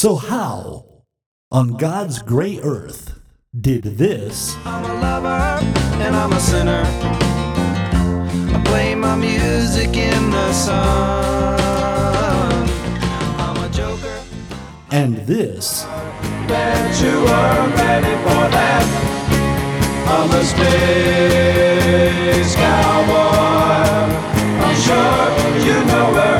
So, how, on God's gray earth, did this I'm a lover and I'm a sinner. I play my music in the sun. I'm a joker. and this Bet you were ready for that. I'm a space cowboy. I'm sure you know where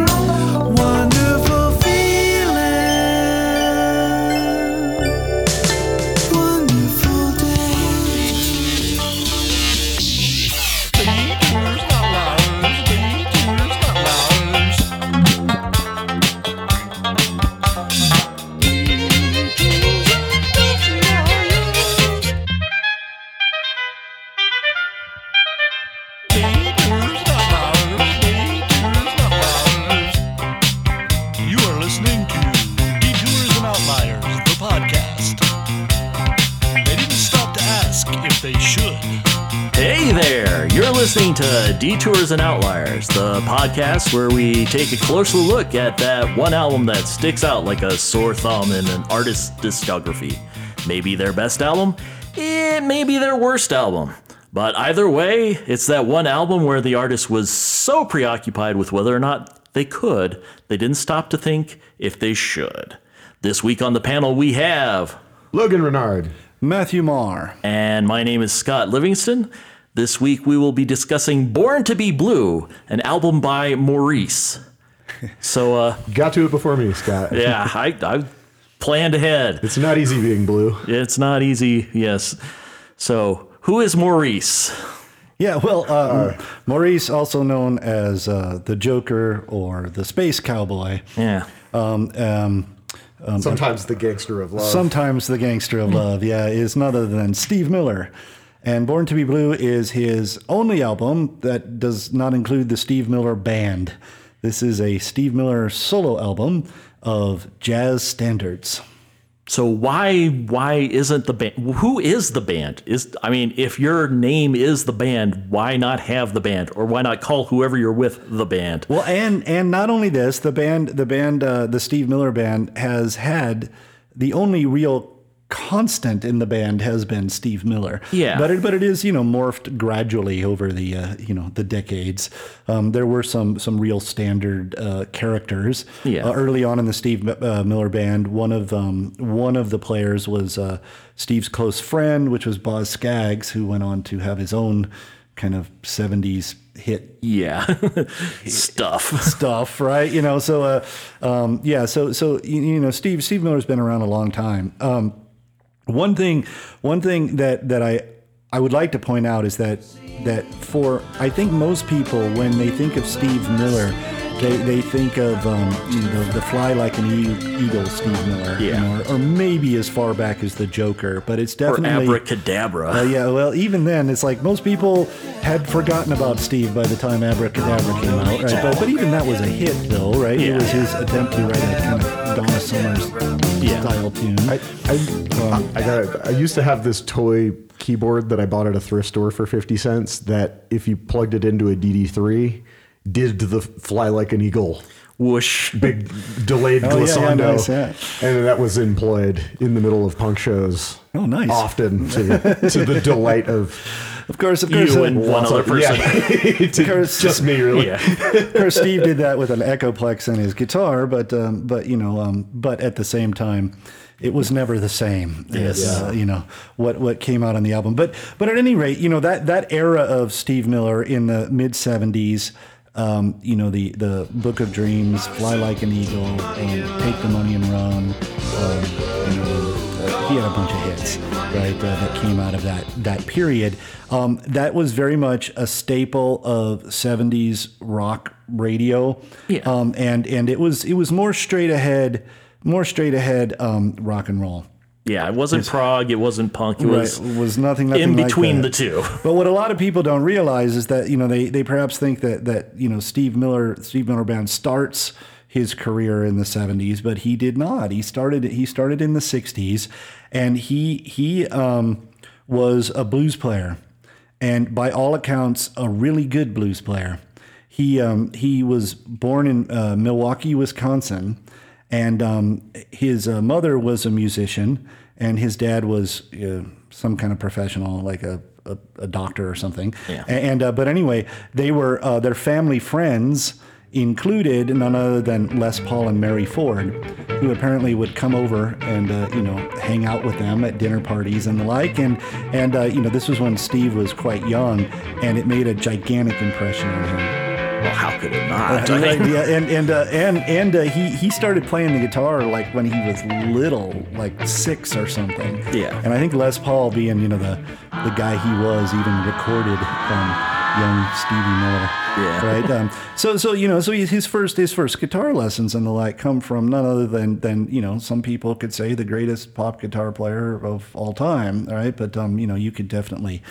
to Detours and Outliers, the podcast where we take a closer look at that one album that sticks out like a sore thumb in an artist's discography. Maybe their best album, eh, it may be their worst album. But either way, it's that one album where the artist was so preoccupied with whether or not they could, they didn't stop to think if they should. This week on the panel, we have Logan Renard. Matthew Marr. and my name is Scott Livingston. This week we will be discussing Born to Be Blue, an album by Maurice. So, uh, Got to it before me, Scott. yeah, I, I planned ahead. It's not easy being blue. It's not easy, yes. So, who is Maurice? Yeah, well, uh, Maurice, also known as uh, the Joker or the Space Cowboy, Yeah. um, um, Sometimes the gangster of love. sometimes the Gangster of Love, yeah, is none other than Steve Miller. And Born to Be Blue is his only album that does not include the Steve Miller Band. This is a Steve Miller solo album of jazz standards. So why why isn't the band who is the band? Is I mean, if your name is the band, why not have the band or why not call whoever you're with the band? Well, and and not only this, the band, the band, uh, the Steve Miller band has had the only real constant in the band has been Steve Miller. Yeah. but it, but it is you know morphed gradually over the uh, you know the decades. Um, there were some some real standard uh, characters. Yeah. Uh, early on in the Steve uh, Miller band, one of um, one of the players was uh, Steve's close friend, which was Boz Scaggs, who went on to have his own kind of 70s hit Yeah. Stuff. stuff, right? You know, so uh, um, yeah, so so you, you know, Steve Steve Miller's been around a long time. Um, one thing, one thing that that I I would like to point out is that that for I think most people when they think of Steve Miller. They, they think of um, you know the fly like an eagle Steve Miller, you know, or, or maybe as far back as the Joker, but it's definitely Or definitely abracadabra. uh, yeah, well, even then, it's like most people had forgotten about Steve by the time Abracadabra came out, right? But, but even that was a hit, though, right? Yeah. It was his attempt to write a kind of Donna Summers Yeah. style tune. I, I, I got. I used to have this toy keyboard that I bought at a thrift store for fifty cents. That if you plugged it into a DD3, did the fly like an eagle. Whoosh. Big delayed Oh, yeah, yeah, glissando, nice, yeah. and that was employed in the middle of punk shows. Oh, nice. Often to, to the delight of Of course, of course, You uh, and one other person. Yeah, to course. just me, really. Yeah. of course, Steve did that with an Echoplex and his guitar, but um, but you know, um, but at the same time, it was never the same as uh, you know what what came out on the album. But but at any rate, you know that that era of Steve Miller in the mid '70s. Um, you know, the the Book of Dreams, Fly Like an Eagle, um, Take the Money and Run. Um, you know, uh, he had a bunch of hits, right, uh, that came out of that that period. Um, that was very much a staple of '70s rock radio, Yeah. um, and and it was it was more straight ahead, more straight ahead um, rock and roll. Yeah, it wasn't prog, it wasn't punk, it was Right, was nothing, nothing in like between that. the two. But what a lot of people don't realize is that you know they they perhaps think that that you know Steve Miller Steve Miller Band starts his career in the 70s, but he did not. He started he started in the 60s, and he he um, was a blues player, and by all accounts, a really good blues player. He um, he was born in uh, Milwaukee, Wisconsin, and um, his uh, mother was a musician, and his dad was uh, some kind of professional, like a, a, a doctor or something. Yeah. And uh, but anyway, they were uh, their family friends included none other than Les Paul and Mary Ford, who apparently would come over and uh, you know hang out with them at dinner parties and the like. And and uh, you know this was when Steve was quite young, and it made a gigantic impression on him. Well, how could it not? Right, mean, yeah, and and uh, and and uh, he he started playing the guitar like when he was little, like six or something. Yeah. And I think Les Paul, being you know the the guy he was, even recorded um, young Stevie Miller. Yeah. Right. Um, so so you know so his first his first guitar lessons and the like come from none other than than you know some people could say the greatest pop guitar player of all time. All right. But um you know you could definitely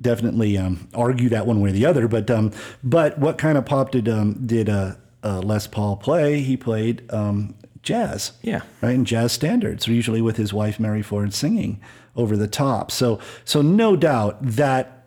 definitely um, argue that one way or the other. But um, but what kind of pop did um, did uh, uh, Les Paul play? He played um, jazz. Yeah. right, and jazz standards, usually with his wife Mary Ford singing over the top. So so no doubt that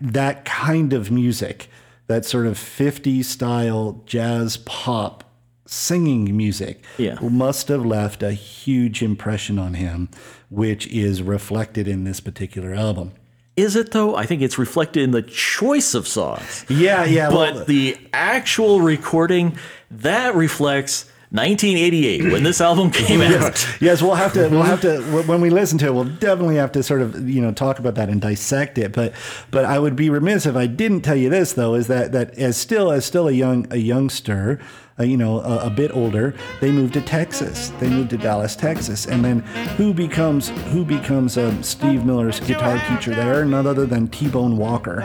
that kind of music, that sort of 50s style jazz pop singing music Yeah. must have left a huge impression on him, which is reflected in this particular album. Is it though? I think it's reflected in the choice of songs. Yeah, yeah. But the actual recording, that reflects 1988 when this album came out. yes, we'll have to. We'll have to. When we listen to it, we'll definitely have to sort of you know talk about that and dissect it. But but I would be remiss if I didn't tell you this though is that that as still as still a young a youngster. Uh, you know, a, a bit older, they moved to Texas. They moved to Dallas, Texas, and then who becomes who becomes um, Steve Miller's guitar teacher there? None other than T Bone Walker.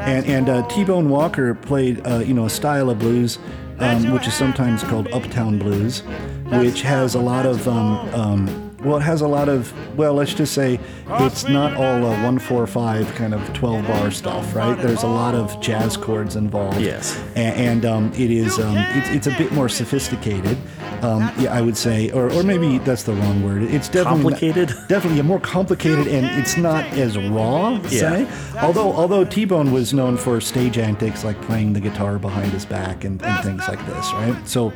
And and uh, T Bone Walker played uh, you know a style of blues um, which is sometimes called uptown blues, which has a lot of um, um, well, it has a lot of well, let's just say it's not all four five kind of twelve bar stuff, right? There's a lot of jazz chords involved. Yes. A- and, um, it is um, it's, it's a bit more sophisticated. Um, yeah, I would say, or, or maybe that's the wrong word. It's definitely not- Complicated? definitely more complicated, and it's not as raw. Say, although although T Bone was known for stage antics like playing the guitar behind his back and, and things like this, right? So.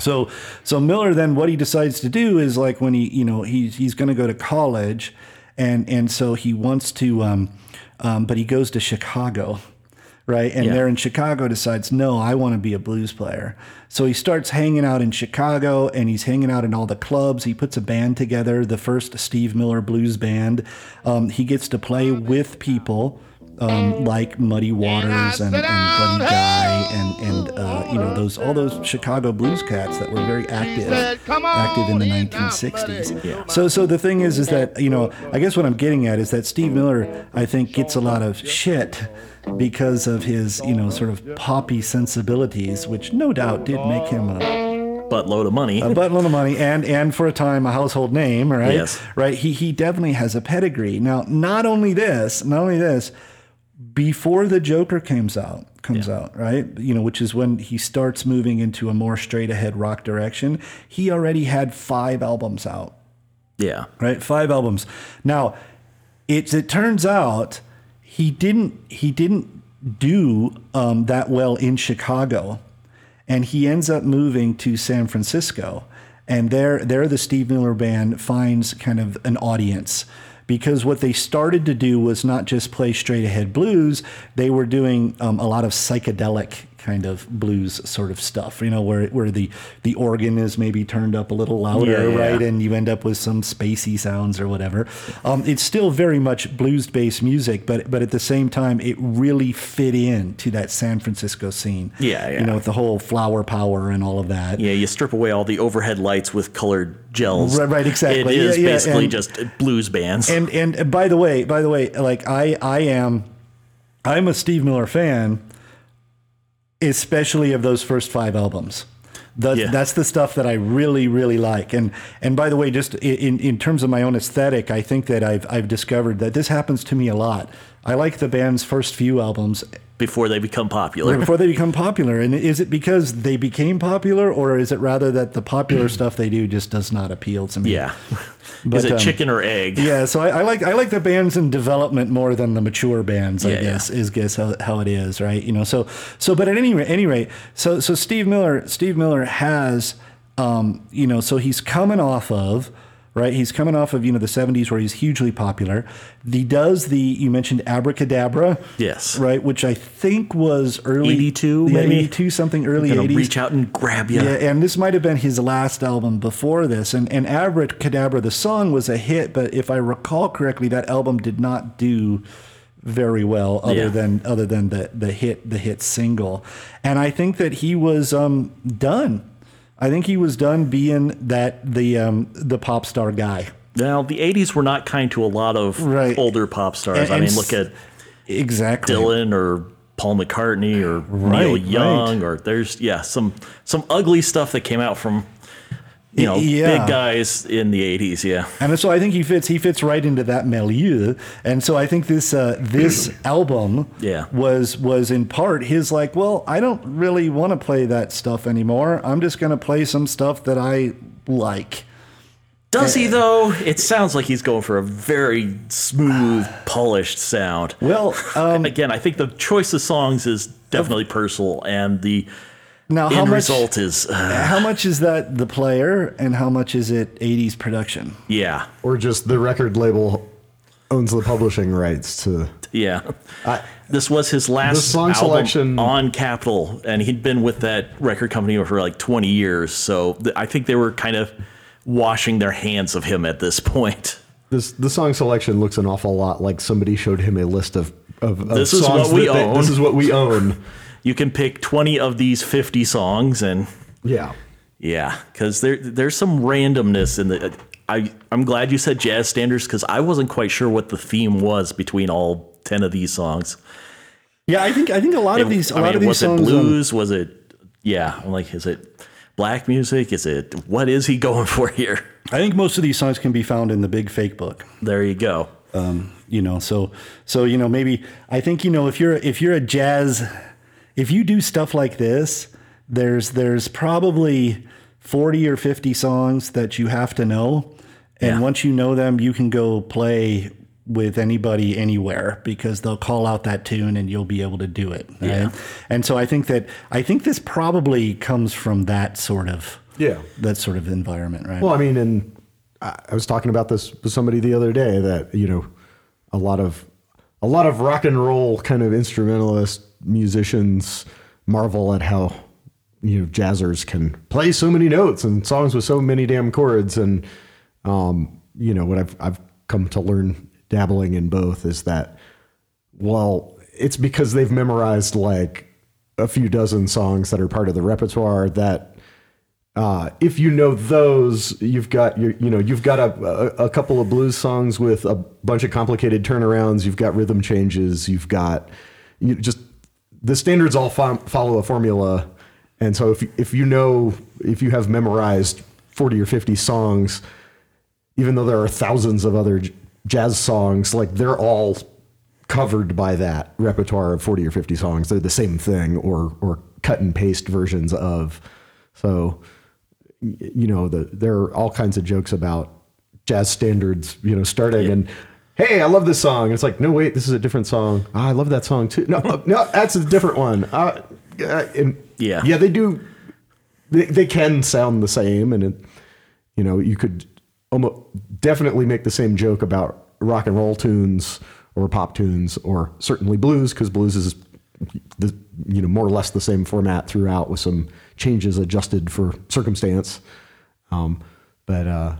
So, so Miller then what he decides to do is like when he, you know, he's he's going to go to college, and and so he wants to, um, um, but he goes to Chicago, right? And Yeah. there in Chicago decides, no, I want to be a blues player. So he starts hanging out in Chicago, and he's hanging out in all the clubs. He puts a band together, the first Steve Miller Blues Band. Um, he gets to play with people. Um, like Muddy Waters and, and Buddy Guy and and uh, you know those all those Chicago blues cats that were very active active in the 1960s. So so the thing is is that you know I guess what I'm getting at is that Steve Miller I think gets a lot of shit because of his you know sort of poppy sensibilities, which no doubt did make him a Buttload of money. a buttload of money and and for a time a household name, right? Yes. Right. He he definitely has a pedigree. Now, not only this, not only this, before the Joker comes out, comes out, right? You know, which is when he starts moving into a more straight ahead rock direction. He already had five albums out yeah. right? Five albums. Now, it it turns out he didn't he didn't do um, that well in Chicago, and he ends up moving to San Francisco, and there there the Steve Miller Band finds kind of an audience. Because what they started to do was not just play straight ahead blues, they were doing um, a lot of psychedelic kind of blues sort of stuff. You know, where where the the organ is maybe turned up a little louder, Yeah, yeah. right, and you end up with some spacey sounds or whatever. Um, it's still very much blues based music, but but at the same time, it really fit in to that San Francisco scene. Yeah, yeah. You know, with the whole flower power and all of that. Yeah, you strip away all the overhead lights with colored gels. Right, right, exactly. It is Yeah, yeah, basically and- just blues bands. And and by the way, by the way, like I I am I'm a Steve Miller fan, especially of those first five albums. That's, Yeah. that's the stuff that I really, really like. And and by the way, just in, in terms of my own aesthetic, I think that I've I've discovered that this happens to me a lot. I like the band's first few albums before they become popular. before they become popular. And is it because they became popular, or is it rather that the popular stuff they do just does not appeal to me? Yeah. But, is it um, chicken or egg? Yeah, so I, I like I like the bands in development more than the mature bands. I Yeah, guess is guess how, how it is, right? You know, so so but at any rate, any rate, so so Steve Miller Steve Miller has, um, you know, so he's coming off of. Right, he's coming off of you know the '70s where he's hugely popular. He does the you mentioned Abracadabra, Yes. right, which I think was early 82 yeah, maybe? 82 something early Gonna 80s. reach out and grab you. Yeah, and this might have been his last album before this. And and Abracadabra, the song was a hit, but if I recall correctly, that album did not do very well, other Yeah. than other than the the hit the hit single. And I think that he was um, done. I think he was done being that the um, the pop star guy. Now, the 80s were not kind to a lot of Right. older pop stars. And- I mean, look at Exactly. Dylan or Paul McCartney or Right, Neil right. Young or there's yeah, some some ugly stuff that came out from you know, Yeah. big guys in the 80s, yeah. And so I think he fits he fits right into that milieu. And so I think this uh, this album Yeah. was was in part his like, well, I don't really want to play that stuff anymore. I'm just going to play some stuff that I like. Does he though? It sounds like he's going for a very smooth, polished sound. Well, um, Again, I think the choice of songs is definitely personal, and the now how end much result is, uh, how much is that the player and how much is it 80s production? yeah, or just the record label owns the publishing rights to. yeah. this was his last The song album selection- on Capitol, and he'd been with that record company for like 20 years. So th- I think they were kind of washing their hands of him at this point. This the song selection looks an awful lot like somebody showed him a list of of, of This is songs what we that they- own. This is what we own. You can pick 20 of these 50 songs, and Yeah. Yeah, because there there's some randomness in the. I I'm glad you said jazz standards because I wasn't quite sure what the theme was between all ten of these songs. Yeah, I think I think a lot of these a I lot mean, of these was songs it um, blues? was it? Yeah, I'm like, is it black music? Is it what is he going for here? I think most of these songs can be found in the Big Fake book. There you go. um, you know so so you know maybe i think you know if you're if you're a jazz if you do stuff like this there's there's probably 40 or 50 songs that you have to know and Yeah. once you know them you can go play with anybody anywhere because they'll call out that tune and you'll be able to do it right? Yeah. and so i think that i think this probably comes from that sort of Yeah. that sort of environment right Well, I mean, and I I was talking about this with somebody the other day that you know, a lot of a lot of rock and roll kind of instrumentalist musicians marvel at how you know jazzers can play so many notes and songs with so many damn chords and um, you know what I've I've come to learn dabbling in both is that well it's because they've memorized like a few dozen songs that are part of the repertoire that uh, if you know those, you've got your, you know, you've got a, a, a couple of blues songs with a bunch of complicated turnarounds. You've got rhythm changes. You've got you just the standards all fo- follow a formula, and so if if you know if you have memorized forty or fifty songs, even though there are thousands of other j- jazz songs, like they're all covered by that repertoire of 40 or 50 songs. They're the same thing or or cut and paste versions of. So you know, the there are all kinds of jokes about jazz standards, you know, starting and hey, I love this song. It's like, no, wait, this is a different song. Ah, I love that song too. No, no, that's a different one. Uh, uh, and Yeah. yeah, they do. They, they can sound the same, and it, you know, you could almost definitely make the same joke about rock and roll tunes or pop tunes or certainly blues because blues is the you know more or less the same format throughout with some changes adjusted for circumstance. Um, but uh,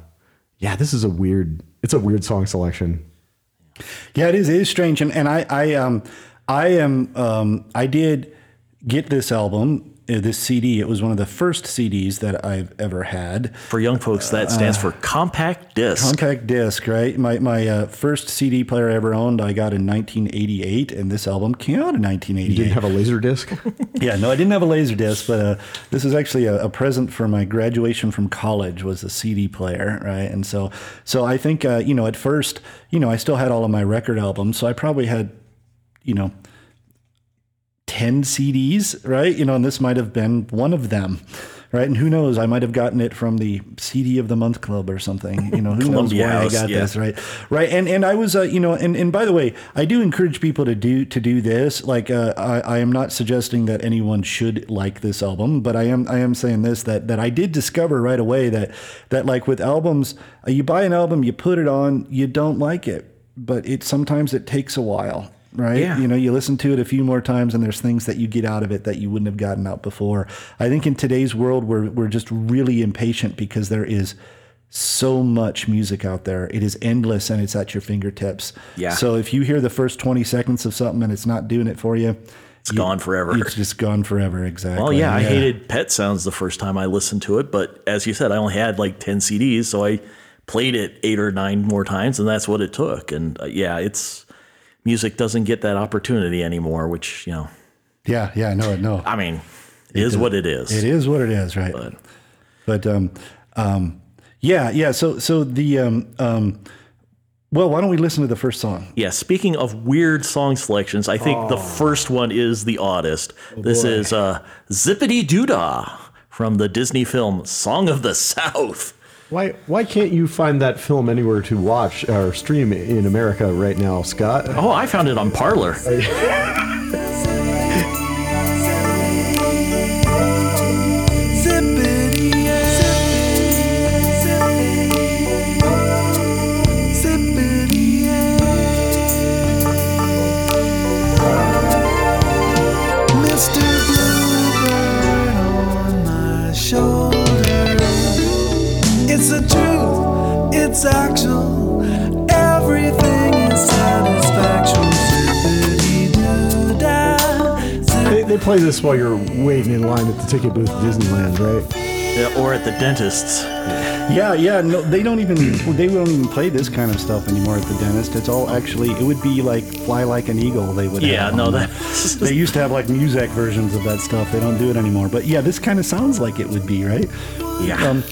yeah, this is a weird. It's a weird song selection. Yeah, it is. It is strange, and and I I um I am um I did get this album, this CD. It was one of the first CDs that I've ever had. For young folks, that stands for compact disc. Compact disc, right? My my uh, first CD player I ever owned, I got in 1988, and this album came out in 1988. You didn't have a laser disc. yeah, no, I didn't have a laser disc, but uh, this is actually a, a present for my graduation from college. Was a CD player, right? And so, so I think uh, you know, at first, you know, I still had all of my record albums, so I probably had, you know, ten CDs, right? You know, and this might have been one of them. Right, and who knows? I might have gotten it from the CD of the Month Club or something. You know, who knows why House, I got yeah. this, right? Right, and and I was, uh, you know, and and by the way, I do encourage people to do to do this. Like, uh, I I am not suggesting that anyone should like this album, but I am I am saying this that that I did discover right away that that like with albums, uh, you buy an album, you put it on, you don't like it, but it sometimes it takes a while. Right. Yeah. You know, you listen to it a few more times and there's things that you get out of it that you wouldn't have gotten out before. I think in today's world, we're, we're just really impatient because there is so much music out there. It is endless and it's at your fingertips. Yeah. So if you hear the first 20 seconds of something and it's not doing it for you, It's gone forever. it's just gone forever. Exactly. Well, yeah, I hated Pet Sounds the first time I listened to it, but as you said, I only had like 10 CDs, so I played it eight or nine more times, and that's what it took. And uh, yeah, it's music doesn't get that opportunity anymore, which, you know, Yeah. Yeah. No, no. I mean, it is what it is. It is what it is, right? But, um, um, yeah, yeah. So, so the, um, um, well, why don't we listen to the first song? Yeah, speaking of weird song selections, I think the first one is the oddest. this is uh, Zippity Doodah from the Disney film Song of the South. Why why can't you find that film anywhere to watch or stream in America right now, Scott? Oh, I found it on Parler. play this while you're waiting in line at the ticket booth at Disneyland, right? Yeah, or at the dentist's. Yeah, yeah. No, they don't even they don't even play this kind of stuff anymore at the dentist. It's all actually it would be like Fly Like an Eagle. They would. Yeah, have no, on that- they used to have like music versions of that stuff. They don't do it anymore. But yeah, this kind of sounds like it would be right. Yeah. Um,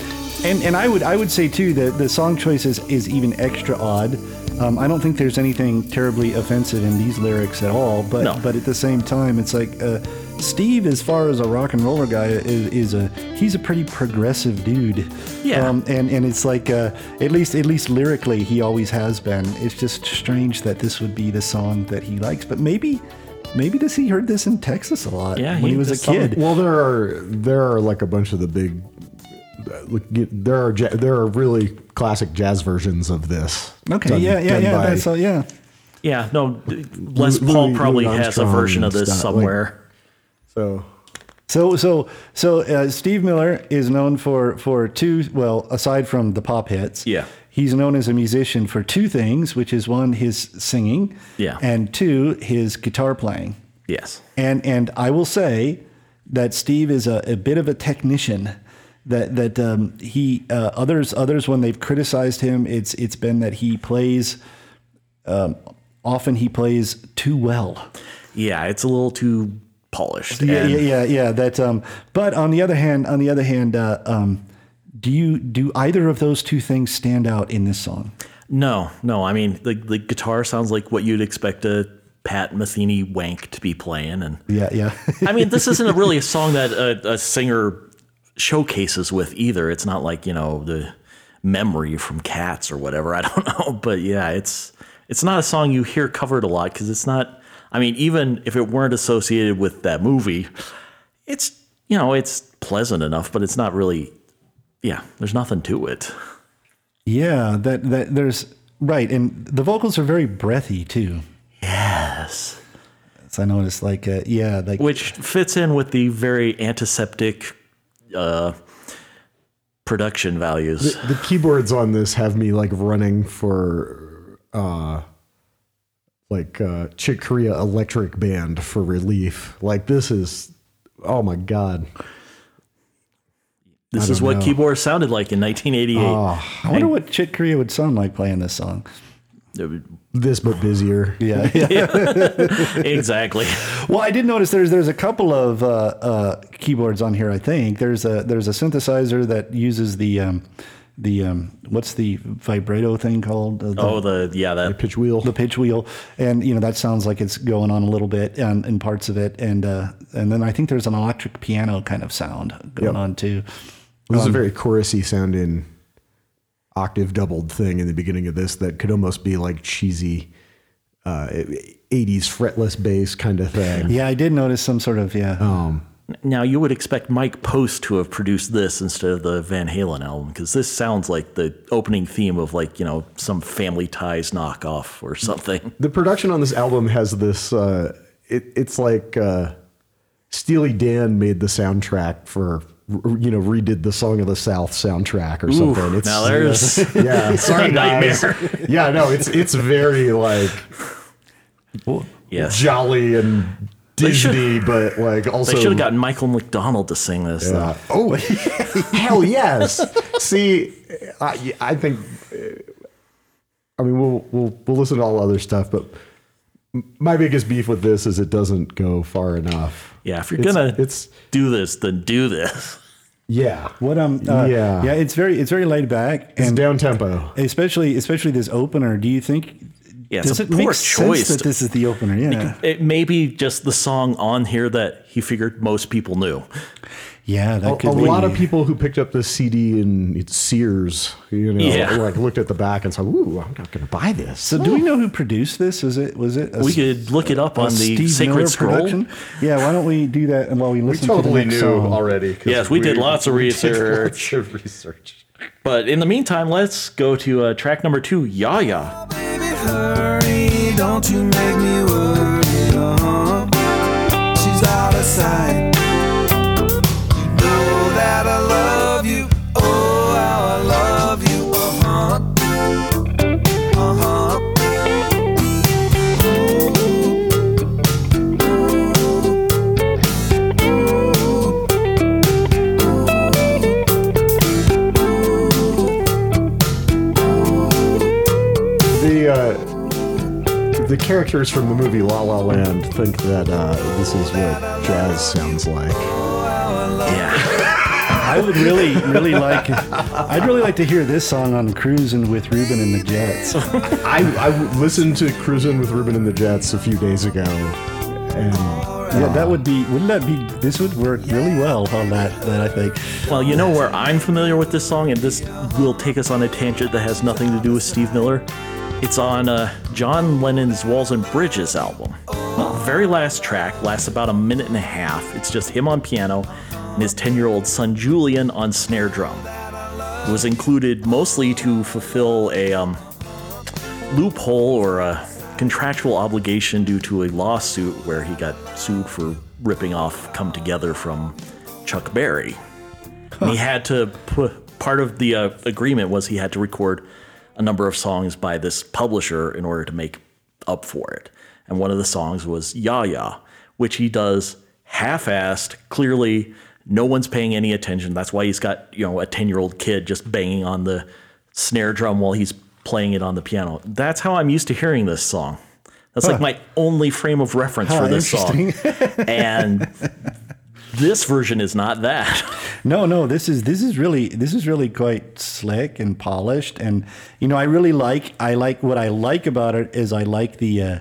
and and I would I would say too that the song choice is, is even extra odd. Um, I don't think there's anything terribly offensive in these lyrics at all. But No. but at the same time, it's like uh, Steve, as far as a rock and roller guy, is, is a he's a pretty progressive dude. Yeah. Um, and and it's like uh, at least at least lyrically, he always has been. It's just strange that this would be the song that he likes. But maybe maybe this he heard this in Texas a lot Yeah, when he- he was a this song- kid. Well, there are there are like a bunch of the big. Uh, look, you- There are there are really classic jazz versions of this. Okay, done- yeah, yeah, done yeah. by- That's all. Yeah. Yeah, no, Les Louis- Paul probably Louis has a version of and this stuff, like- somewhere. So So so so uh, Steve Miller is known for for two well aside from the pop hits. Yeah. He's known as a musician for two things, which is one his singing, Yeah. and two his guitar playing. yes. And and I will say that Steve is a, a bit of a technician. That that um, he uh, others others when they've criticized him, it's it's been that he plays. Um, often he plays too well. Yeah, it's a little too polished. Yeah, yeah, yeah, yeah. That. Um, but on the other hand, on the other hand, uh, um, do you do either of those two things stand out in this song? No, no. I mean, the the guitar sounds like what you'd expect a Pat Metheny wank to be playing, and Yeah, yeah. I mean, this isn't a really a song that a, a singer showcases with either. It's not like you know the memory from Cats or whatever. I don't know, but yeah, it's it's not a song you hear covered a lot because it's not. I mean, even if it weren't associated with that movie, it's you know it's pleasant enough, but it's not really. Yeah, there's nothing to it. yeah, that that there's right, and the vocals are very breathy too. Yes. It's I noticed like uh, yeah, like which fits in with the very antiseptic uh, production values. the keyboards on this have me like running for uh like uh Chick Corea Electric Band for relief. Like this is oh my god. This is what know. keyboards sounded like in 1988. I wonder what Chick Corea would sound like playing this song. This but busier. Yeah, yeah. exactly. well, I did notice there's there's a couple of uh, uh, keyboards on here. I think there's a there's a synthesizer that uses the um, the um, what's the vibrato thing called? Uh, the, Oh, the yeah, that Pitch wheel. the pitch wheel, and you know that sounds like it's going on a little bit in, in parts of it, and uh, and then I think there's an electric piano kind of sound going Yep. on too. This is a very chorusy sounding octave doubled thing in the beginning of this that could almost be like cheesy uh 80s fretless bass kind of thing. Yeah, I did notice some sort of yeah. Um Now you would expect Mike Post to have produced this instead of the Van Halen album because this sounds like the opening theme of like you know some Family Ties knockoff or something. the production on this album has this uh it, it's like uh Steely Dan made the soundtrack for you know redid the Song of the South soundtrack or something. It's now there's yeah, sorry guys. nightmare. Yeah, no, it's it's very like yes. jolly and Disney, but like also They should have gotten Michael McDonald to sing this. Though. oh, hell yes. See, I, I think, I mean, we'll, we'll, we'll listen to all other stuff, but my biggest beef with this is it doesn't go far enough. Yeah, if you're It's- gonna it's- do this, then do this. Yeah. What um uh, Yeah. yeah it's very it's very laid back It's and down tempo. especially especially this opener. Do you think? Yeah, it's does a it make poor sense choice that this is the opener? Yeah, It may be just the song on here that he figured most people knew. Yeah, that A, could a be. lot of people who picked up this CD in it's Sears, you know, Yeah. like looked at the back and said, "Ooh, I'm not going to buy this." So do we know who produced this? Was it was it? A, We could look it up a on the Steve Sacred Miller Scroll. production? Yeah, why don't we do that And while we listen to the next song? already. 'cause Yes, we did lots of we did research. lots of research. But in the meantime, let's go to uh, track number two, Ya Ya. Baby, hurry, characters from the movie La La Land think that uh, this is what jazz sounds like. Yeah. I would really, really like. I'd really like to hear this song on "Cruising with Ruben and the Jets." I, I listened to Cruising with Ruben and the Jets a few days ago, and Yeah, that would be. Wouldn't that be? This would work really well on that. That I think. Well, you know where I'm familiar with this song, and this will take us on a tangent that has nothing to do with Steve Miller. It's on uh, John Lennon's Walls and Bridges album. The very last track lasts about a minute and a half. It's just him on piano and his 10 year old son Julian on snare drum. It was included mostly to fulfill a um, loophole or a contractual obligation due to a lawsuit where he got sued for ripping off Come Together from Chuck Berry. And he had to put part of the uh, agreement was he had to record a number of songs by this publisher in order to make up for it. And one of the songs was Ya Ya, which he does half-assed. Clearly, no one's paying any attention. That's why he's got you know a ten-year-old kid just banging on the snare drum while he's playing it on the piano. That's how I'm used to hearing this song. That's like my only frame of reference Huh, for this song. and this version is not that. No, no, this is this is really this is really quite slick and polished, and you know I really like I like what I like about it is I like the uh,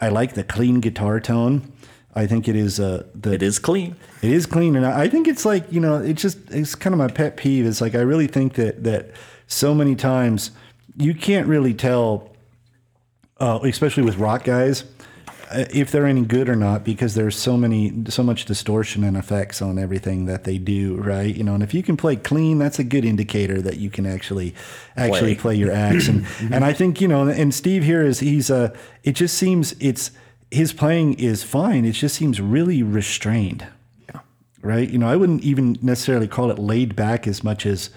I like the clean guitar tone. I think it is uh, the It is clean. It is clean, and I I think it's like you know, it's just it's kind of my pet peeve. It's like I really think that that so many times you can't really tell, uh, especially with rock guys, if they're any good or not because there's so many so much distortion and effects on everything that they do, right? You know, and if you can play clean, that's a good indicator that you can actually actually Play. play your acts. And and I think you know, and Steve here is he's uh, it just seems it's his playing is fine. It just seems really restrained. Yeah. Right. You know, I wouldn't even necessarily call it laid back as much as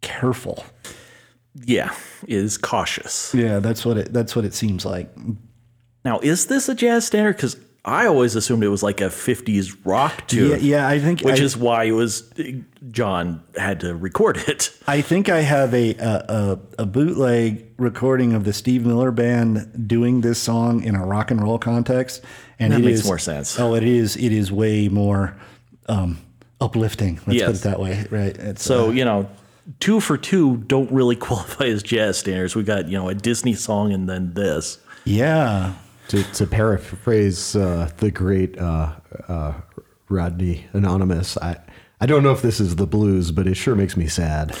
careful. Yeah, is cautious. Yeah, that's what it. That's what it seems like. Now, is this a jazz standard? Because I always assumed it was like a '50s rock tune. Yeah, yeah. I think which I, is why it was John had to record it. I think I have a, a a bootleg recording of the Steve Miller Band doing this song in a rock and roll context, and That it makes is- more sense. Oh, it is. It is way more um, uplifting. Let's put it that way, right? It's, So uh, you know, two for two don't really qualify as jazz standards. We got you know a Disney song and then this. yeah, To, to paraphrase uh, the great uh, uh, Rodney Anonymous, I, I don't know if this is the blues, but it sure makes me sad.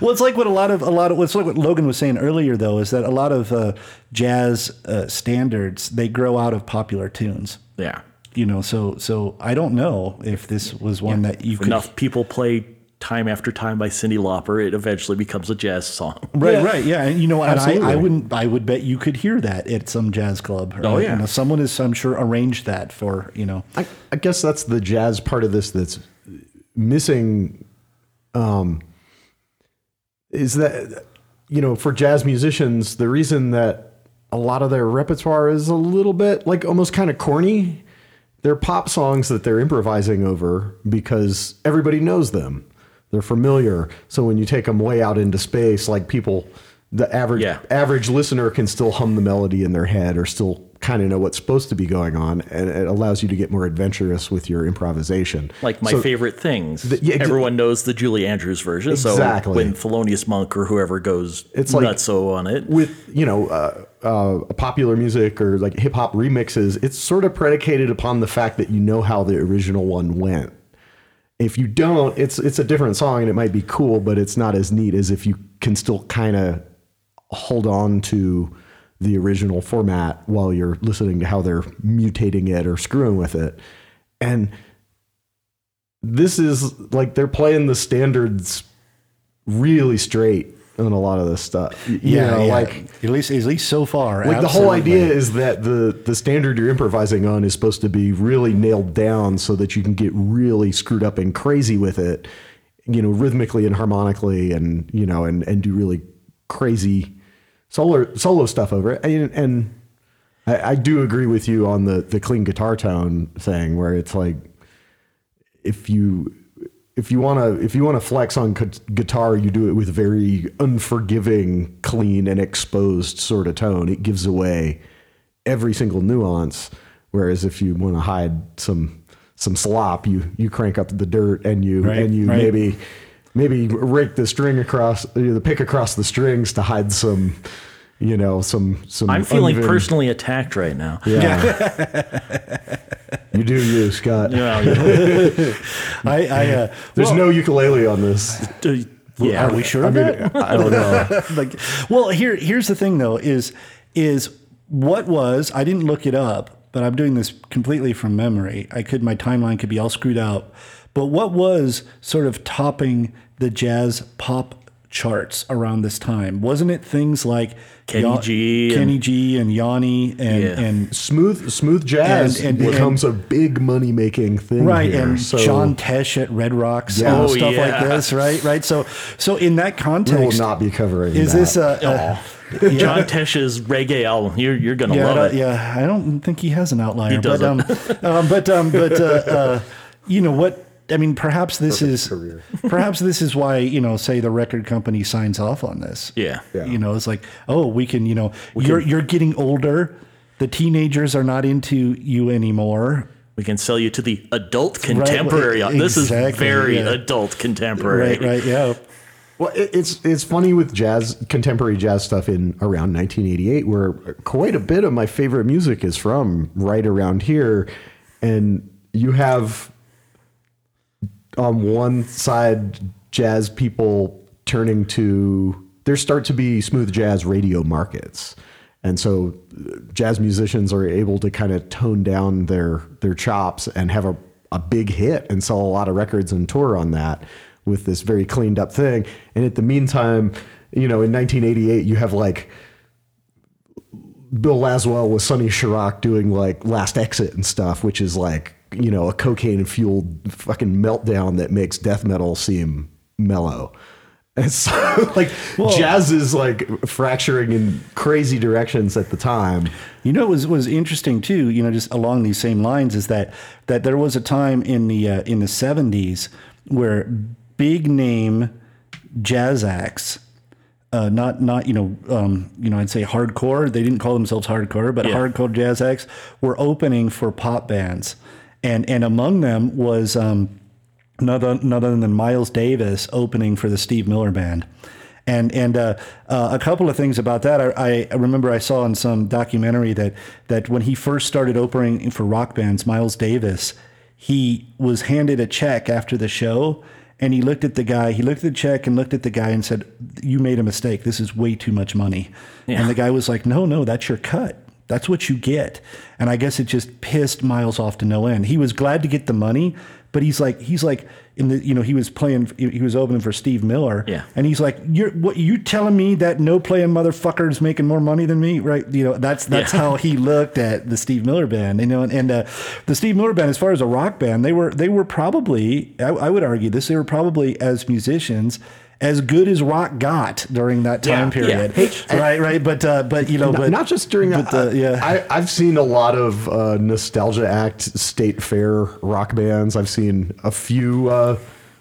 Well, it's like what a lot of a lot of what's like what Logan was saying earlier, though, is that a lot of uh, jazz uh, standards they grow out of popular tunes. Yeah, You know, so so I don't know if this was one that you if could enough people play "Time After Time" by Cyndi Lauper, it eventually becomes a jazz song. Right, right, yeah, and you know, and I, Absolutely. I wouldn't, I would bet you could hear that at some jazz club. right? Oh, yeah. you know, someone is, I'm sure, arranged that for you know. I, I guess that's the jazz part of this that's missing. Um, is that you know for jazz musicians the reason that a lot of their repertoire is a little bit like almost kind of corny. They're pop songs that they're improvising over because everybody knows them. They're familiar. So when you take them way out into space, like people, the average Yeah. average listener can still hum the melody in their head or still kind of know what's supposed to be going on, and it allows you to get more adventurous with your improvisation. Like my So- favorite things. yeah, exa- Everyone knows the Julie Andrews version. Exactly. So when Thelonious Monk or whoever goes It's like- nutso on it, with you know uh, uh, popular music or like hip hop remixes, it's sort of predicated upon the fact that you know how the original one went. If you don't, it's it's a different song and it might be cool, but it's not as neat as if you can still kind of hold on to the original format while you're listening to how they're mutating it or screwing with it. And this is like they're playing the standards really straight on a lot of this stuff. You know, like at least at least so far. like the whole idea is that the the standard you're improvising on is supposed to be really nailed down so that you can get really screwed up and crazy with it you know rhythmically and harmonically and you know and and do really crazy solo solo stuff over it and, and I, I do agree with you on the the clean guitar tone thing where it's like if you if you want to if you want to flex on gu- guitar you do it with very unforgiving clean and exposed sort of tone it gives away every single nuance whereas if you want to hide some some slop you you crank up the dirt and you Right, and you right. maybe maybe rake the string across uh, the pick across the strings to hide some you know some some I'm feeling uneven- personally attacked right now. yeah you do you scott You know, you I, I uh, there's well, no ukulele on this yeah, Are we sure I of mean, that? I don't know. like, well, here here's the thing though is is what was I didn't look it up, but I'm doing this completely from memory. I could my timeline could be all screwed out. But what was sort of topping the jazz pop charts around this time? Wasn't it things like Kenny Ya- G and- Kenny G and Yanni and Yeah. and Smooth, smooth jazz And- and- becomes a big money making thing. right here. and so John Tesh at Red Rocks Yeah. and Oh, stuff like yeah. this, right? Right. So so in that context, we will context, not be covering. is that. this a, a John Tesh's reggae album. You're you're gonna yeah, I love don't- it. yeah, I don't think he has an outlier. But doesn't. um, um, but um, but uh, uh, you know what? I mean, perhaps this is perhaps this is why you know, say the record company signs off on this. Yeah. Yeah. You know, it's like, oh, we can, you know, you're you're getting older. The teenagers are not into you anymore. We can sell you to the adult contemporary. this is very yeah. adult contemporary. Right, right, yeah. Well, it's it's funny with jazz, contemporary jazz stuff in around 1988, where quite a bit of my favorite music is from right around here, and you have on one side jazz people turning to there start to be smooth jazz radio markets. And so uh, jazz musicians are able to kind of tone down their their chops and have a, a big hit and sell a lot of records and tour on that with this very cleaned up thing. And at the meantime you know in 1988 you have like Bill Laswell with Sonny Sharrock doing like Last Exit and stuff, which is like you know a cocaine fueled fucking meltdown that makes death metal seem mellow. And so like jazz is like fracturing in crazy directions at the time. You know, it was was interesting too. You know, just along these same lines is that that there was a time in the uh, in the seventies where big name jazz acts, uh, not not you know um, you know I'd say hardcore. They didn't call themselves hardcore, but Yeah. hardcore jazz acts were opening for pop bands, and and among them was. Um, none other, than Miles Davis opening for the Steve Miller Band. And and uh, uh, a couple of things about that. I, I remember I saw in some documentary that that when he first started opening for rock bands, Miles Davis, he was handed a check after the show, and he looked at the guy. He looked at the check and looked at the guy and said, "You made a mistake. This is way too much money." And the guy was like, "No, no, that's your cut." That's what you get. And I guess it just pissed Miles off to no end. He was glad to get the money, but he's like he's like in the you know he was playing he was opening for Steve Miller. Yeah. And he's like, You're what you telling me that no playing motherfucker is making more money than me? Right. You know, that's that's Yeah. how he looked at the Steve Miller band. You know, and, and uh, the Steve Miller band, as far as a rock band, they were they were probably I, I would argue this, they were probably as musicians as good as rock got during that time Yeah, period. yeah. Right, right. But uh, but you know, not, but not just during that. but, uh, yeah. I, I've seen a lot of uh, nostalgia act state fair rock bands. I've seen a few uh,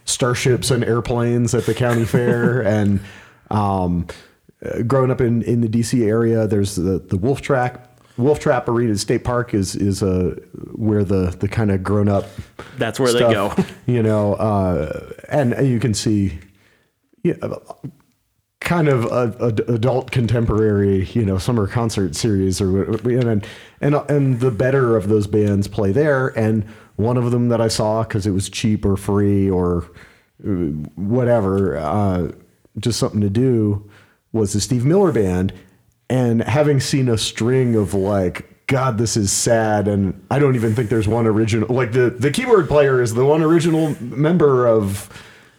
starships and airplanes at the county fair, and um, uh, growing up in, in the DC area, there's the the Wolf Track. Wolf Trap Arena State Park is is uh, where the the kind of grown up That's where they go. You know, uh, and you can see yeah, kind of a, a adult contemporary, you know, summer concert series, or and and and the better of those bands play there. And one of them that I saw because it was cheap or free or uh, whatever, uh, just something to do, was the Steve Miller Band. And having seen a string of like, God, this is sad, and I don't even think there's one original. Like the the keyboard player is the one original member of,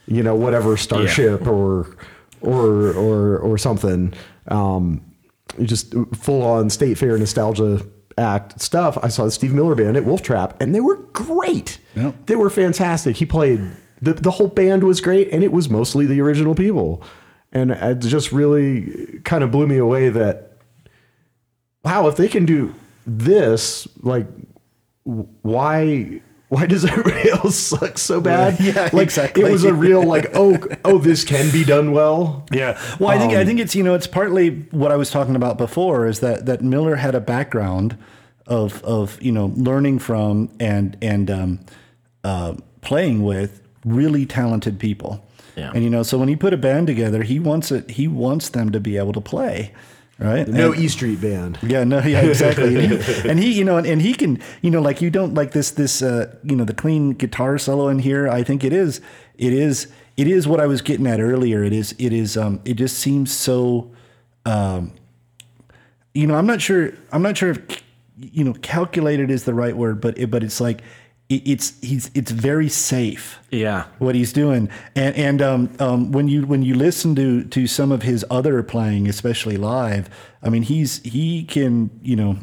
you know, whatever starship or or or or something. Um, just full on state fair nostalgia act stuff. I saw the Steve Miller band at Wolf Trap, and they were great. Yeah. They were fantastic. He played the the whole band was great, and it was mostly the original people. And it just really kind of blew me away that wow, if they can do this, like why why does everybody else suck so bad? Yeah, like exactly. it was a real like oh oh this can be done well. Yeah. Well, I think I think it's you know it's partly what I was talking about before is that that Miller had a background of of you know learning from and and um, uh, playing with really talented people. Yeah. And you know, so when he put a band together, he wants it. He wants them to be able to play, right? No And- E Street band. yeah, no, yeah, exactly. and, he, and he, you know, and, and he can, you know, like you don't like this, this, uh, you know, the clean guitar solo in here. I think it is, it is, it is what I was getting at earlier. It is, it is, um, it just seems so, um, you know, I'm not sure, I'm not sure if, you know, calculated is the right word, but, it, but it's like, it's, he's, it's very safe Yeah. what he's doing. And and um, um, when you when you listen to to some of his other playing, especially live, I mean, he's he can you know.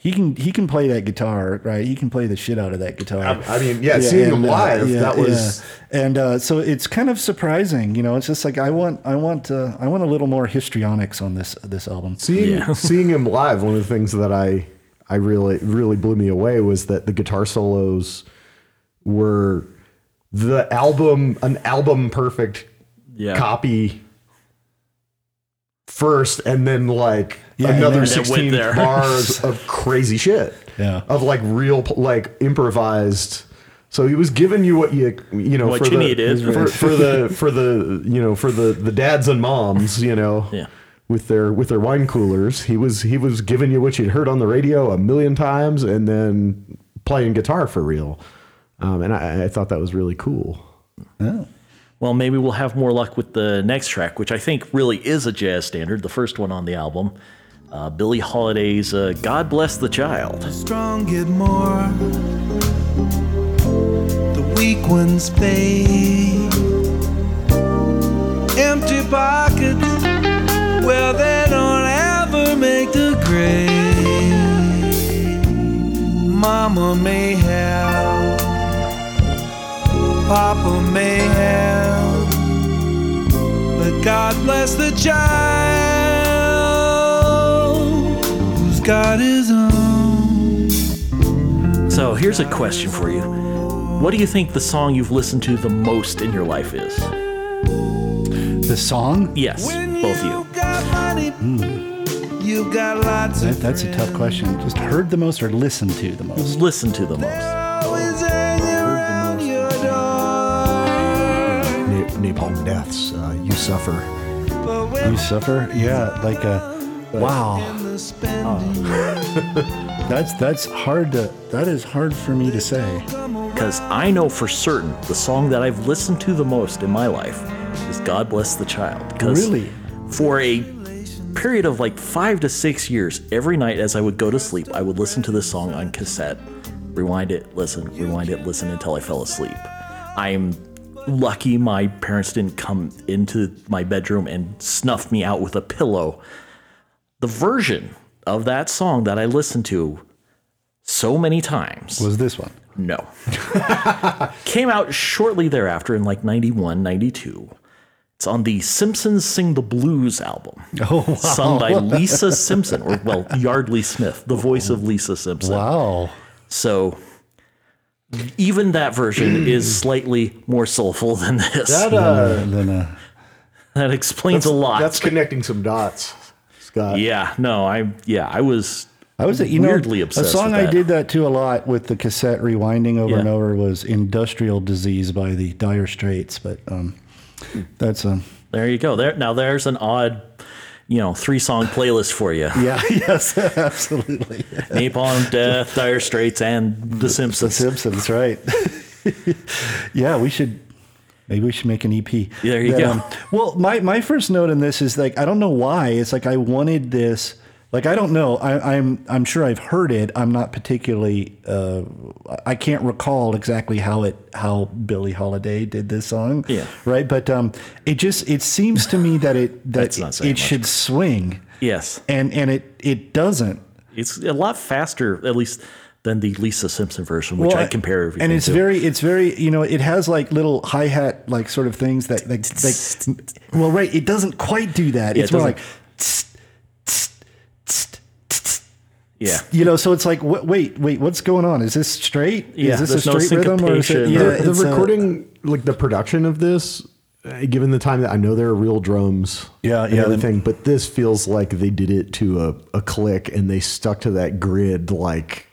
He can he can play that guitar, right? He can play the shit out of that guitar. I- I mean, yeah, seeing him and, uh, live, that was- yeah. and uh, so it's kind of surprising, you know. It's just like I want I want uh, I want a little more histrionics on this this album. Seeing Yeah. seeing him live, one of the things that I I really really blew me away was that the guitar solos were the album an album perfect Yeah. copy first and then like Yeah, another then 16 there. bars of crazy shit Yeah. of like real like improvised so he was giving you what you you know What for you the, needed. for, for the for the you know for the the dads and moms you know Yeah. With their with their wine coolers he was he was giving you what you'd heard on the radio a million times and then playing guitar for real um, and I, I thought that was really cool Well, maybe we'll have more luck with the next track, which I think really is a jazz standard, the first one on the album. Uh, Billie Holiday's uh, God Bless the Child. strong get more. The weak ones fade. Empty pockets, well, they don't ever make the grade. Mama may have, Papa may have, but God bless the child who's got his own. So here's a question for you. What do you think the song you've listened to the most in your life is? The song? Yes, When both of you you. got money, you got lots That, of that's a tough question. Just heard the most or listened to the most? Listen to the most. always hanging around your door. Na- napalm deaths. Uh, you suffer. You suffer? Yeah, like a wow. the spending That's that's hard to that is hard for me to say. Because I know for certain the song that I've listened to the most in my life is God Bless the Child. 'Cause Really? For a period of like five to six years, every night as I would go to sleep, I would listen to this song on cassette, rewind it, listen, rewind it, listen until I fell asleep. I'm lucky my parents didn't come into my bedroom and snuff me out with a pillow. The version of that song that I listened to so many times Was this one? no. Came out shortly thereafter in like 91, 92. It's on the Simpsons Sing the Blues album. Oh wow. Sung by Lisa Simpson, or well, Yeardley Smith, the voice of Lisa Simpson. Wow. So even that version is slightly more soulful than this. That, That, uh, And then uh, explains a lot. That's connecting some dots, Scott. yeah, no, I yeah, I was I was you weirdly know, obsessed A song with I did that to a lot with the cassette rewinding over Yeah. and over was "Industrial Disease" by the Dire Straits. But um, that's um, There you go. There now there's an odd, you know, three song playlist for you. yeah, yes, absolutely. Napalm Death, Dire Straits, and The Simpsons. The Simpsons. Simpsons, right? yeah, we should. Maybe we should make an EP. There you That, go. um, well, my my first note in this is like I don't know why. It's like I wanted this. Like I don't know. I, I'm I'm sure I've heard it. I'm not particularly. Uh, I can't recall exactly how it how Billie Holiday did this song. Yeah. Right. But um, it just it seems to me that it that That's not it, should swing, Yes, and and it it doesn't. it's a lot faster, at least than the Lisa Simpson version, which Well, I compare everything and it's to. very it's very you know it has like little hi-hat like sort of things that like, like well right it doesn't quite do that Yeah, it's it more like doesn't. Yeah. you know so it's like wh- wait wait what's going on? Is this straight? Yeah, is this a there's no straight rhythm or is it yeah or- the it's a- recording, like the production of this, uh, given the time that I know there are real drums, Yeah, and yeah, everything, but this feels like they did it to a, a click and they stuck to that grid like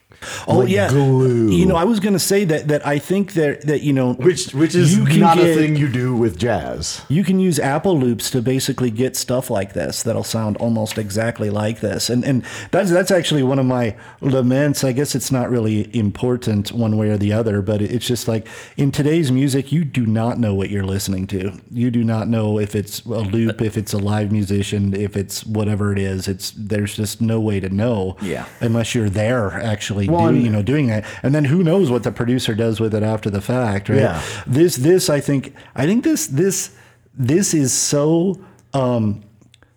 oh like yeah glue. you know I was gonna say that that I think that that you know which which is not get- a thing you do with jazz. You can use Apple loops to basically get stuff like this that'll sound almost exactly like this, and and that's that's actually one of my laments. I guess it's not really important one way or the other, but it's just like in today's music, you do not know what you're listening to. You do not know if it's a loop, if it's a live musician, if it's whatever it is. It's there's just no way to know, Yeah. unless you're there actually, Well, doing, you know, doing that, and then who knows what the producer does with it after the fact, right? Yeah. This this I think I think this this this is so um,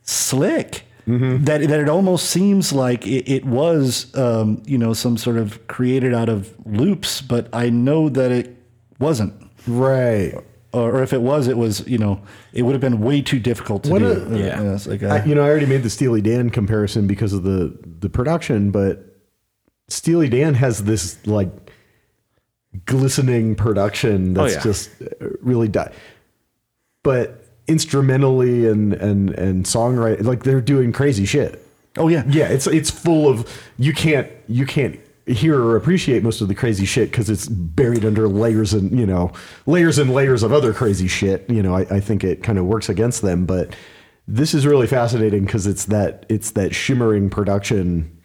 slick Mm-hmm. that that it almost seems like it, it was um, you know some sort of created out of loops, but I know that it wasn't. Right. Or if it was, it was you know it would have been way too difficult to What do. a- Yeah. it's like, I, uh, you know, I already made the Steely Dan comparison because of the the production, but Steely Dan has this like glistening production that's yeah. just uh, really di- but instrumentally and and and songwriting like they're doing crazy shit. oh yeah, Yeah, it's it's full of you can't you can't hear or appreciate most of the crazy shit because it's buried under layers and you know layers and layers of other crazy shit. You know, I, I think it kind of works against them, but this is really fascinating because it's that it's that shimmering production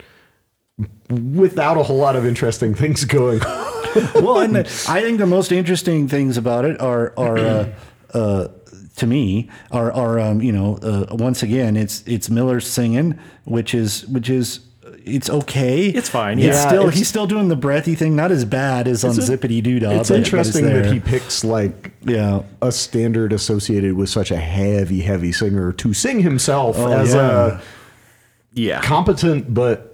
without a whole lot of interesting things going. on. well, and the, I think the most interesting things about it are are uh, uh, to me are are um, you know uh, once again it's it's Miller singing, which is which is it's okay. It's fine, It's yeah. still it's- he's still doing the breathy thing, not as bad as on It's a- Zippity Doo Dah. it's interesting that he picks like yeah. a standard associated with such a heavy, heavy singer to sing himself as yeah. a yeah. competent but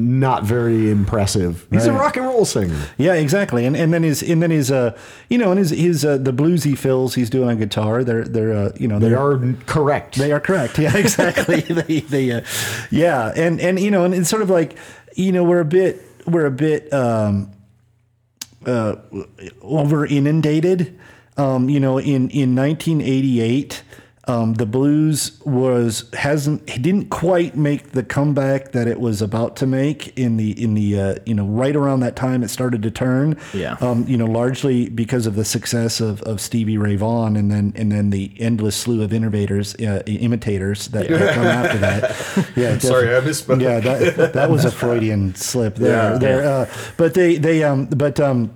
not very impressive. He's a rock and roll singer. Yeah, exactly. And and then his and then his uh you know and his his uh, the bluesy fills he's doing on guitar. They're they're uh, you know They are correct. They are correct. Yeah, exactly. they, they, uh, yeah, and and you know, and it's sort of like, you know, we're a bit, we're a bit um, uh, over inundated. Um, you know, in in 1988, um, the blues was hasn't didn't quite make the comeback that it was about to make in the in the uh, you know right around that time it started to turn. Yeah. Um, you know, largely because of the success of, of Stevie Ray Vaughan, and then and then the endless slew of innovators, uh, imitators that, that come after that. Yeah, sorry, I misspoke. Yeah, that, that was a Freudian slip there. Yeah. there uh, but they they um but um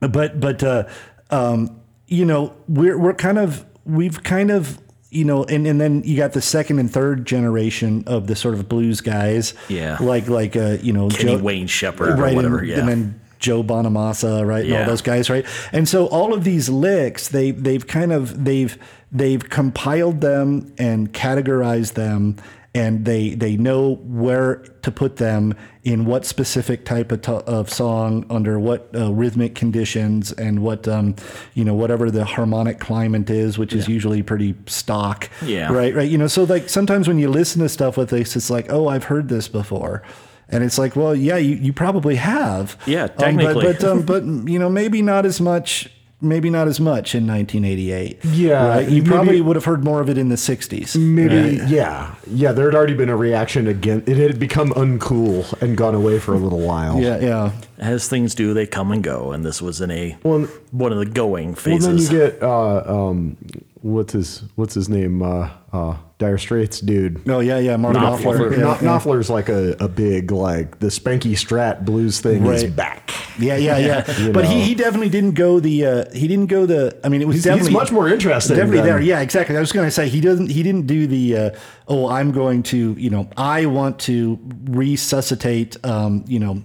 but but uh, um you know we're we're kind of we've kind of you know and, and then you got the second and third generation of the sort of blues guys Yeah. like like uh you know Kenny Joe- Wayne Shepherd or right, whatever. and, yeah. and then Joe Bonamassa, right, and all those guys, right, and so all of these licks, they they've kind of they've they've compiled them and categorized them, and they they know where to put them in what specific type of, to- of song under what uh, rhythmic conditions and what um, you know whatever the harmonic climate is, which is usually pretty stock, Yeah. right, right, you know. So like sometimes when you listen to stuff with this, it's like, oh, I've heard this before. And it's like, well, yeah, you, you probably have. Yeah, Um, but technically. but, um, but you know, maybe not as much. Maybe not as much in 1988. Yeah, right? you maybe- probably would have heard more of it in the 60s. Maybe, right? yeah, yeah. There had already been a reaction against It had become uncool and gone away for a little while. Yeah, yeah. As things do, they come and go, and this was in a Well, one of the going phases. well, then you get uh, um, what's his what's his name? Uh, uh, Dire Straits dude. No, yeah, yeah. Knopfler. Knopfler. Yeah, Knopfler's like a, a big like the Spanky Strat blues thing is back. Yeah, yeah, yeah. You but he, he definitely didn't go the uh, he didn't go the I mean it was He's, he's definitely much more interesting. definitely than- there. Yeah, exactly. I was going to say he doesn't he didn't do the uh, oh I'm going to you know I want to resuscitate um, you know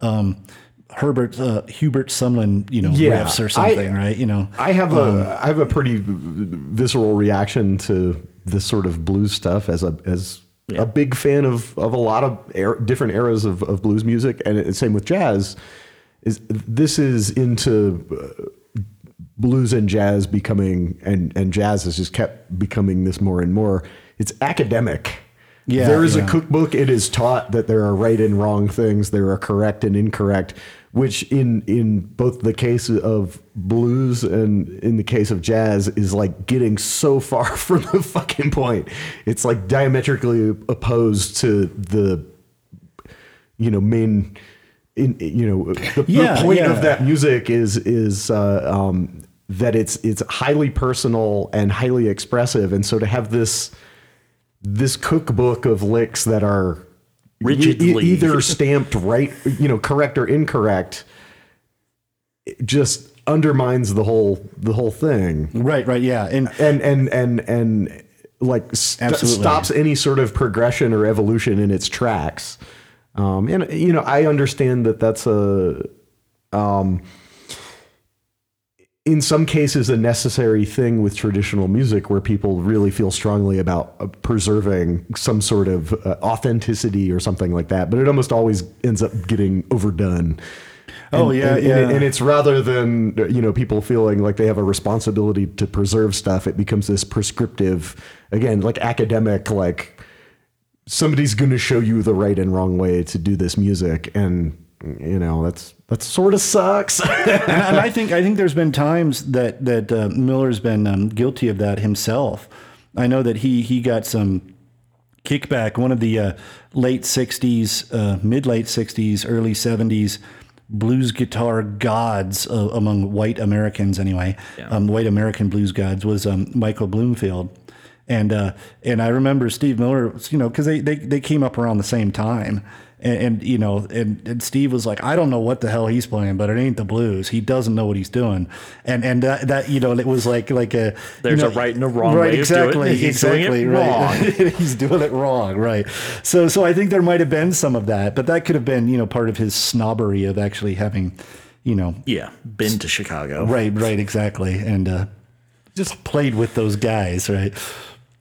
um, Herbert uh, Hubert Sumlin you know Yeah, riffs or I- something right you know I have a Um, I have a pretty visceral reaction to this sort of blues stuff as a as Yeah. a big fan of of a lot of er, different eras of, of blues music, and it, same with jazz. Is this is into uh, blues and jazz becoming and and jazz has just kept becoming this more and more. It's academic. Yeah, there is yeah. a cookbook. It is taught that there are right and wrong things. There are correct and incorrect. Which in in both the case of blues and in the case of jazz is like getting so far from the fucking point. It's like diametrically opposed to the you know main in you know the, Yeah, the point yeah. of that music is is uh, um, that it's it's highly personal and highly expressive and so to have this this cookbook of licks that are Rigidly. e- either stamped right you know correct or incorrect just undermines the whole the whole thing right right yeah and and and and and like st- stops any sort of progression or evolution in its tracks. Um, and you know, I understand that that's a, um, in some cases, a necessary thing with traditional music, where people really feel strongly about uh, preserving some sort of uh, authenticity or something like that. But it almost always ends up getting overdone. Oh, And- yeah, and, yeah. And, and it's rather than you know people feeling like they have a responsibility to preserve stuff, it becomes this prescriptive, again, like academic, like somebody's going to show you the right and wrong way to do this music, and you know that's that sort of sucks. and, and I think I think there's been times that that uh, Miller's been um, guilty of that himself. I know that he he got some kickback. One of the uh, late '60s, uh, mid late '60s, early '70s blues guitar gods uh, among white Americans, anyway, um, white American blues gods was um, Michael Bloomfield. And uh, and I remember Steve Miller, you know, because they, they they came up around the same time, and, and you know, and, and Steve was like, I don't know what the hell he's playing, but it ain't the blues. He doesn't know what he's doing, and and that, that you know, it was like like a you There's know, a right and a wrong right, way doing it, exactly, doing it exactly, right. he's doing it wrong, right? So so I think there might have been some of that, but that could have been you know part of his snobbery of actually having, you know, yeah, been to Chicago. right, right, exactly, and uh, just played with those guys, right?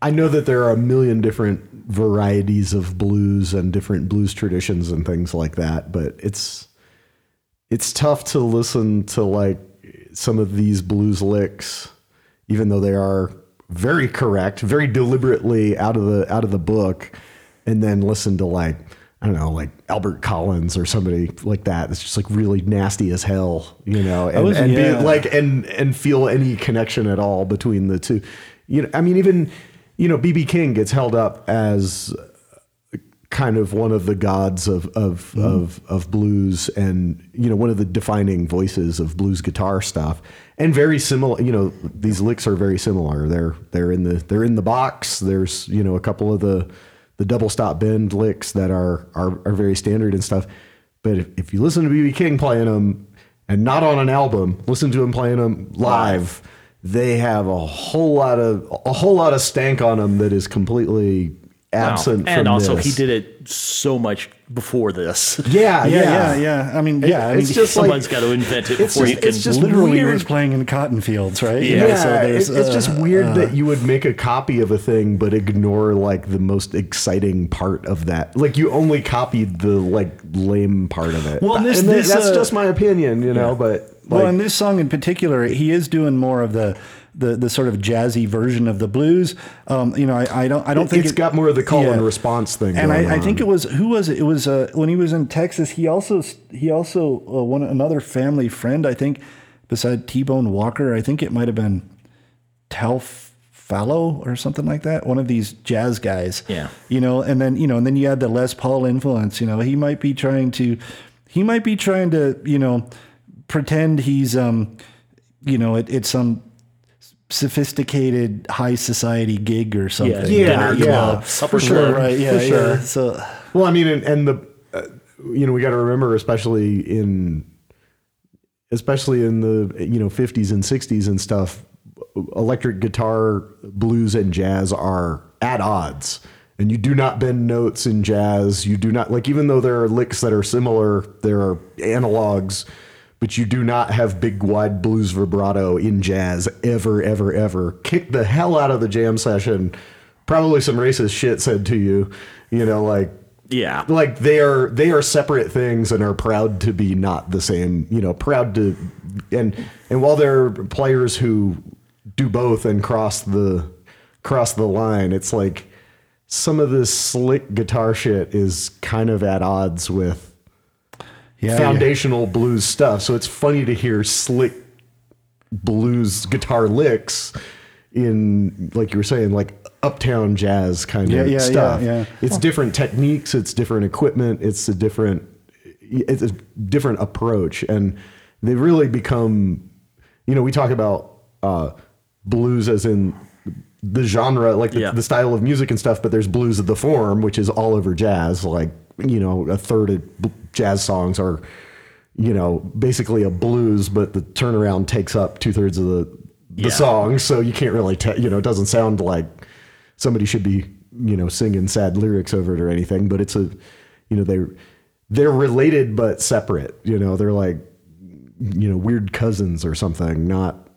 I know that there are a million different varieties of blues and different blues traditions and things like that, but it's it's tough to listen to like some of these blues licks, even though they are very correct, very deliberately out of the out of the book, and then listen to like I don't know, like Albert Collins or somebody like that. That's just like really nasty as hell, you know, and, was- and yeah. be like and and feel any connection at all between the two. You know, I mean, even you know, BB King gets held up as kind of one of the gods of of, Mm-hmm. of of blues and you know one of the defining voices of blues guitar stuff. And very similar you know these licks are very similar. They're they're in the they're in the box. There's you know a couple of the the double stop bend licks that are are, are very standard and stuff. But if, if you listen to BB King playing them and not on an album listen to him playing them live they have a whole lot of a whole lot of stank on them that is completely absent and from also this. he did it so much before this. Yeah, yeah, yeah, yeah, yeah. I mean, yeah, I mean, it's just Someone's like got to invent it before just- you can. it's just literally weird. was playing in cotton fields, right? You yeah. so there's, it's, it's just uh, weird that you would make a copy of a thing but ignore like the most exciting part of that. Like you only copied the like lame part of it. Well, this- and th- this, that's uh, just my opinion, you know. But like, well, in this song in particular, he is doing more of the the, the sort of jazzy version of the blues. Um, you know, I, I don't I don't think it's it- got more of the call yeah. and response thing. And going I, I think it was who was it? It was uh, when he was in Texas. He also he also uh, one another family friend. I think beside T Bone Walker. I think it might have been Tal Farlow or something like that. One of these jazz guys. Yeah. You know, and then you know, and then you had the Les Paul influence. You know, he might be trying to he might be trying to you know pretend he's um you know it, it's some sophisticated high society gig or something. Yeah, You yeah, know, for sure, Club. right yeah for sure. yeah so Well, I mean, and, and the uh, you know we got to remember, especially in especially in the you know 50s and 60s and stuff, electric guitar, blues, and jazz are at odds. And you do not bend notes in jazz. You do not like even though there are licks that are similar, there are analogs, but you do not have big wide blues vibrato in jazz ever, ever, ever. Kick the hell out of the jam session. Probably some racist shit said to you, you know, like Yeah. like they are they are separate things and are proud to be not the same you know proud to and and while there are players who do both and cross the cross the line it's like some of this slick guitar shit is kind of at odds with yeah foundational blues stuff so it's funny to hear slick blues guitar licks in like you were saying like uptown jazz kind Yeah, of yeah, yeah, stuff yeah. it's different techniques it's different equipment it's a different it's a different approach and they really become you know we talk about uh blues as in the genre like the, Yeah. the style of music and stuff but there's blues of the form which is all over jazz like you know a third of jazz songs are you know basically a blues but the turnaround takes up two-thirds of the the Yeah. song so you can't really tell you know it doesn't sound like somebody should be you know singing sad lyrics over it or anything but it's a you know they're they're related but separate. You know they're like you know weird cousins or something not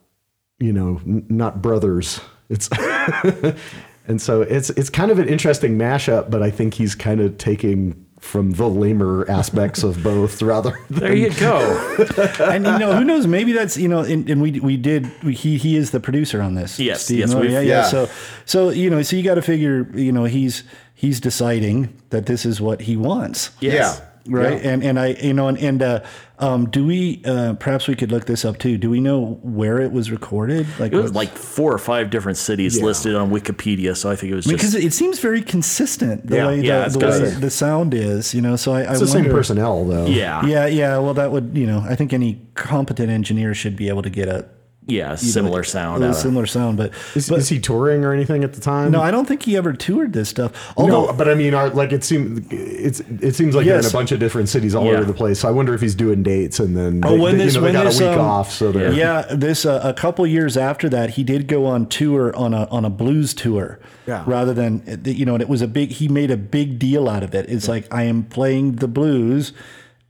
you know n- not brothers. It's and so it's it's kind of an interesting mashup but i think he's kind of taking from the lamer aspects of both rather than There you go. and you know who knows maybe that's you know and, and we we did we, he he is the producer on this Yes, Steve yes, Miller. we've- yeah, yeah yeah. so so you know so you got to figure you know he's he's deciding that this is what he wants Yes. Right? Yeah. and and i you know and, and uh um do we uh perhaps we could look this up too. Do we know where it was recorded? Like It was like four or five different cities listed on Wikipedia, so I think it was because just it seems very consistent the Yeah. way, Yeah, the, the, way the sound is you know so i, I it's the same personnel though. Yeah, yeah yeah well that would you know i think any competent engineer should be able to get a yeah, similar sound. a similar sound but is, but is he touring or anything at the time no i don't think he ever toured this stuff although no, but I mean, our, like it seems it's it seems like they're in a bunch of different cities all Yeah. over the place. So I wonder if he's doing dates and then Oh, they, when they- this you know, when they got this a week um, off, so they're yeah, this uh, a couple years after that, he did go on tour on a on a blues tour. Yeah. Rather than you know, and it was a big. He made a big deal out of it. It's like I am playing the blues.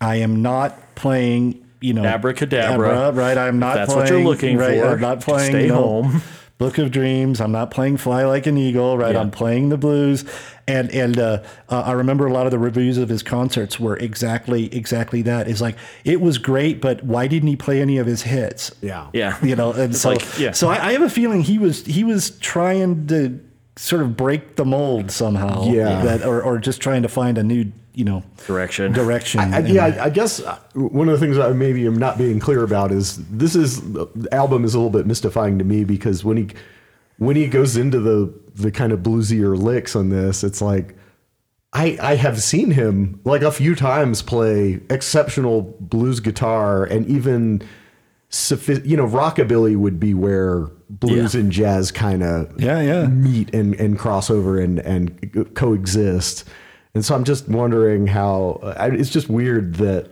I am not playing. You know, Abracadabra. abra, right? I'm If not. that's playing, what you're looking right, for, I'm not playing. stay you know, home. Book of Dreams. I'm not playing Fly Like an Eagle, right? Yeah. I'm playing the blues. And and uh, uh, I remember a lot of the reviews of his concerts were exactly exactly that. Is like it was great, but why didn't he play any of his hits? Yeah. Yeah. you know and so like- yeah. so I, I have a feeling he was he was trying to sort of break the mold somehow Yeah. that or, or just trying to find a new you know Direction. direction I, And- yeah, I, I guess uh, one of the things I maybe am not being clear about is this is the album is a little bit mystifying to me because when he when he goes into the the kind of bluesier licks on this, it's like I I have seen him like a few times play exceptional blues guitar and even you know rockabilly would be where blues Yeah. and jazz kind of Yeah, yeah. meet and and cross over and and coexist. And so I'm just wondering how I, it's just weird that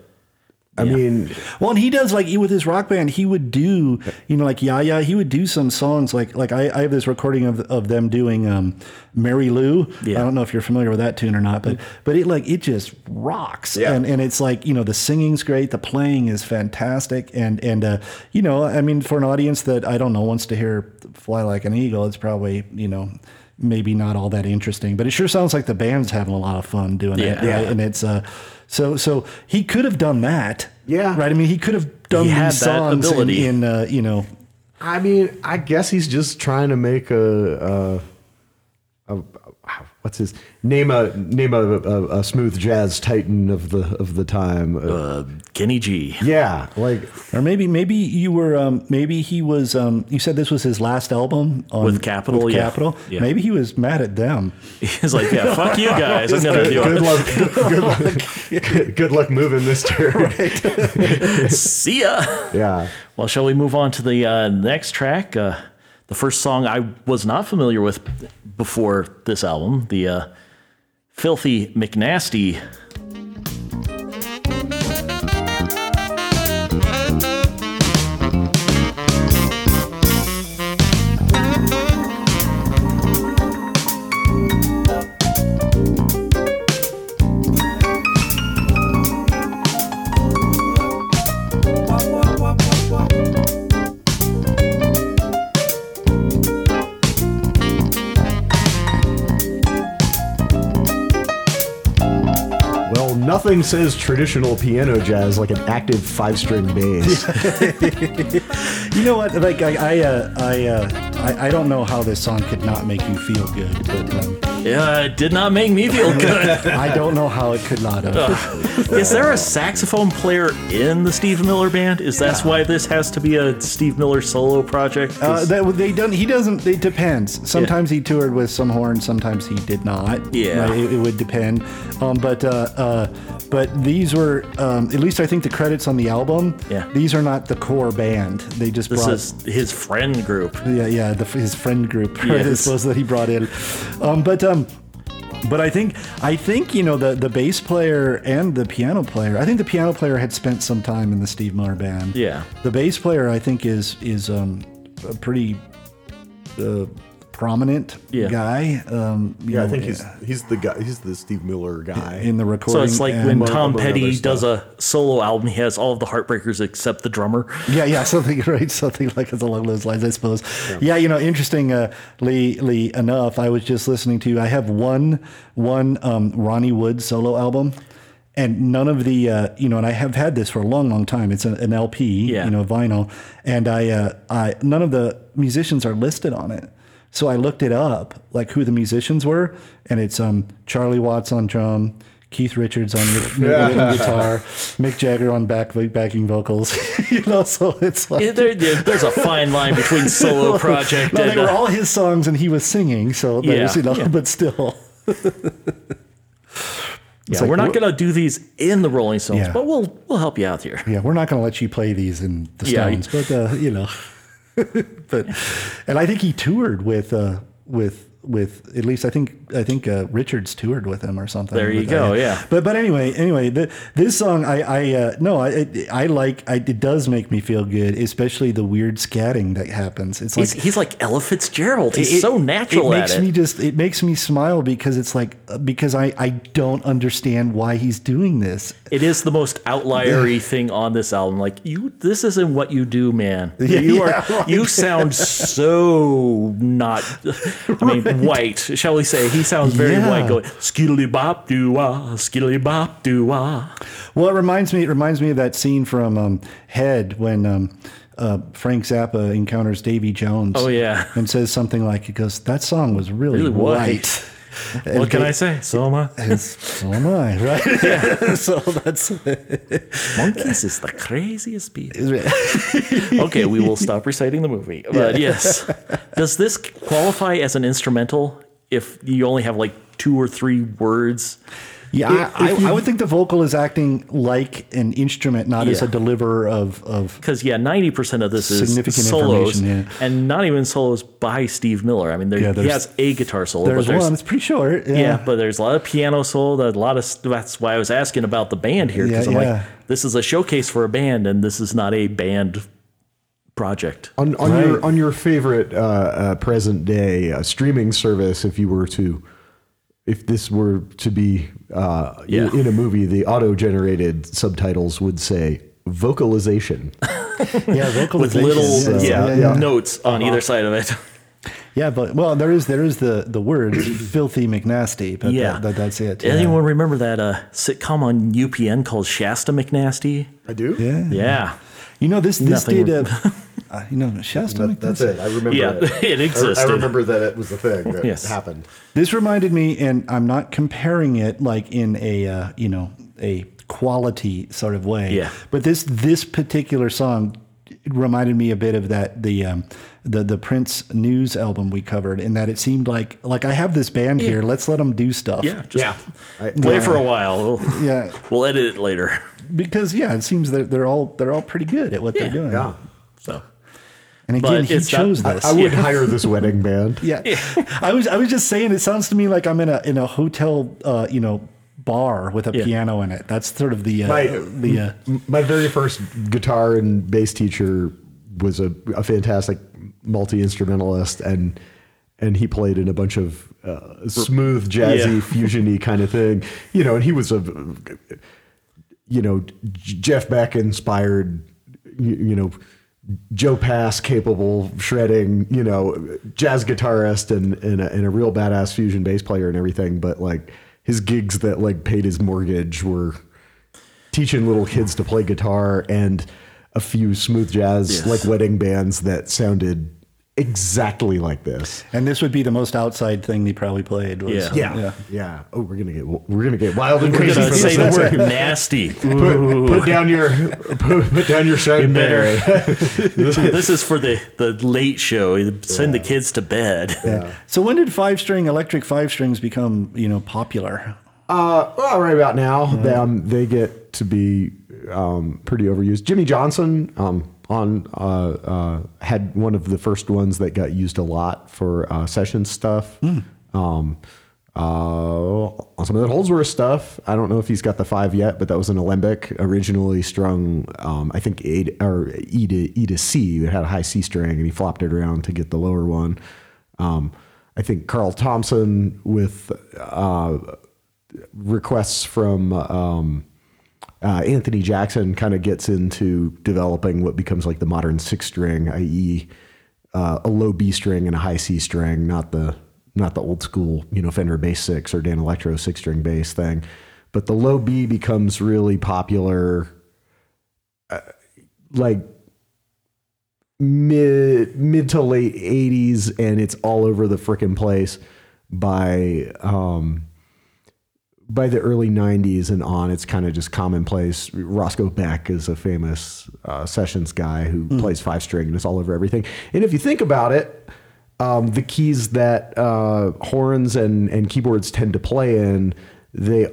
I mean Well, and he does like with his rock band, he would do, you know, like yeah, yeah, he would do some songs like like I, I have this recording of of them doing um Mary Lou. Yeah. I don't know if you're familiar with that tune or not, but but it like it just rocks. Yeah. And and it's like, you know, the singing's great, the playing is fantastic. And and uh, you know, I mean for an audience that I don't know wants to hear Fly Like an Eagle, it's probably, you know, maybe not all that interesting. But it sure sounds like the band's having a lot of fun doing it. Yeah. Right? And it's uh so so he could have done that. Yeah. Right. I mean, he could have done He these songs in, in uh, you know, I mean I guess he's just trying to make a, a, a what's his name a name a, a, a smooth jazz titan of the of the time. Uh, Uh, Kenny G. yeah, like or maybe maybe you were um, maybe he was um, you said this was his last album on, With Capitol, with yeah. Capitol. Yeah. Maybe he was mad at them. He's like, yeah, fuck you guys. I'm gonna do good luck good luck good luck moving Mister. See ya. Yeah. Well, shall we move on to the uh, next track? Uh, the first song I was not familiar with before this album, the uh, Filthy McNasty. Nothing says traditional piano jazz like an active five string bass. You know what? Like I I uh, I, uh, I I don't know how this song could not make you feel good, but um, Yeah, it did not make me feel good. I don't know how it could not have. Is there a saxophone player in the Steve Miller Band? Is that why this has to be a Steve Miller solo project? Uh, that they don't. He doesn't. It depends. Sometimes he toured with some horn. Sometimes he did not. Yeah. Right? It, it would depend. Um, but uh, uh, but these were um, at least I think the credits on the album. Yeah. These are not the core band. They just this brought. is his friend group. yeah, yeah, the, his friend group, right, I Yes. suppose that he brought in. Um, but um, but I think I think you know the the bass player and the piano player. I think the piano player had spent some time in the Steve Miller band. Yeah. The bass player I think is is um, a pretty uh, prominent Yeah. guy. Um, you Yeah, I think he's he's the guy. He's the Steve Miller guy. in the recording. So it's like when Tom Petty does a solo album, he has all of the Heartbreakers except the drummer. Yeah, yeah, something right, something like it's along those lines, I suppose. Yeah, you know, interestingly enough, I was just listening to. I have one one um, Ronnie Wood solo album, and none of the uh, you know, and I have had this for a long, long time. It's an, an LP, Yeah. you know, vinyl, and I, uh, I none of the musicians are listed on it. So I looked it up, like who the musicians were, and it's um Charlie Watts on drum. Keith Richards on the guitar, Mick Jagger on back backing vocals. you know, so it's like Yeah, there- there- there's a fine line between solo project no, and they were uh, all his songs, and he was singing. So there's, Yeah, you know, yeah. but still, yeah, like, we're not gonna do these in the Rolling Stones, Yeah. but we'll we'll help you out here. yeah, we're not going to let you play these in the Yeah. Stones, but uh, you know, but and I think he toured with uh, with with at least I think I think uh, Richards toured with him or something. There you But, go, uh, yeah. But but anyway, anyway, the, this song I I uh, no I I like I, it does make me feel good, especially the weird scatting that happens. It's like He's, he's like Ella Fitzgerald. He's it- so natural it at makes it. me just it makes me smile because it's like uh, because I I don't understand why he's doing this. It is the most outliery thing on this album. Like you, this isn't what you do, man. you are. yeah, right. You sound so not. I mean, white. Shall we say? He sounds very Yeah. white. Going skiddly bop doo wah, skiddly bop doo wah. Well, it reminds me. It reminds me of that scene from um, Head when um, uh, Frank Zappa encounters Davy Jones. Oh, yeah. and says something like, "He goes, that song was really, Really white." white." What can I say? So am I. So am I, right? so that's Monkees is the craziest beat. okay, we will stop reciting the movie. But yes, does this qualify as an instrumental if you only have like two or three words? Yeah. I, I, I would think the vocal is acting like an instrument, not as a deliverer of of. Because yeah, ninety percent of this is Significant solos, information, yeah. and not even solos by Steve Miller. I mean, there, Yeah, he has a guitar solo, There's but there's one. It's pretty short. Yeah. yeah, but there's a lot of piano solo. A lot of that's why I was asking about the band here because Yeah, I'm yeah. like, this is a showcase for a band, and this is not a band project. On, on Right. your on your favorite uh, uh, present day uh, streaming service, if you were to, if this were to be uh, Yeah. in, a movie, the auto generated subtitles would say vocalization. yeah, vocalization. With little yes. yeah, yeah, yeah. notes on either side of it. Yeah, but well, there is there is the the word filthy McNasty, but Yeah, that, that, that's it. Yeah. Anyone remember that uh, sitcom on UPN called Shasta McNasty? I do. Yeah. Yeah, You know this this Nothing did uh, uh, you know Shasta That, that's it. I remember. Yeah, it. it I- existed. I, remember that it was the thing that Yes. happened. This reminded me, and I'm not comparing it like in a uh, you know a quality sort of way. Yeah. But this this particular song reminded me a bit of that the um, the the Prince News album we covered, in that it seemed like like I have this band here, let's let them do stuff. yeah, just Yeah. I- play for a while. We'll, Yeah. we'll edit it later. Because yeah, it seems that they're all they're all pretty good at what Yeah. they're doing. Yeah. So And But again, he it's not- chose I, this. I would hire this wedding band. Yeah. I was I was just saying it sounds to me like I'm in a in a hotel uh, you know bar with a Yeah. piano in it. That's sort of the uh, My- the uh, My very first guitar and bass teacher was a, a fantastic multi instrumentalist, and and he played in a bunch of uh, smooth jazzy Yeah. fusiony kind of thing, you know. And he was a you know Jeff Beck inspired, you, you know. Joe Pass capable shredding, you know, jazz guitarist and, and, a, and a real badass fusion bass player and everything. But like his gigs that like paid his mortgage were teaching little kids to play guitar and a few smooth jazz Yes. like wedding bands that sounded exactly like this. and this would be the most outside thing he probably played. Was, Yeah. Yeah, yeah. yeah. Oh, we're gonna get we're gonna get wild and we're crazy. gonna for say the word nasty. Put, put down your put, put down your Chardonnay. this is for the the late show. Send the kids to bed. So when did five string electric five strings become you know popular? Uh, well, right about now, they, um, they get to be um, pretty overused. Jimmy Johnson um, on uh, uh, had one of the first ones that got used a lot for uh, session stuff. Um, uh, on some of the Holdsworth stuff, I don't know if he's got the five yet, but that was an alembic originally strung. Um, I think A to, or E to E to C. It had a high C string, and he flopped it around to get the lower one. Um, I think Carl Thompson with uh, requests from um, uh, Anthony Jackson kind of gets into developing what becomes like the modern six string, i.e., uh, a low B string and a high C string, not the not the old school, you know, Fender bass six or Danelectro six string bass thing. But the low B becomes really popular, uh, like mid mid to late '80s, and it's all over the frickin' place by um, by the early 90s and on, it's kind of just commonplace. Roscoe Beck is a famous uh, sessions guy who plays five string and it's all over everything. And if you think about it, um, the keys that uh, horns and, and keyboards tend to play in, they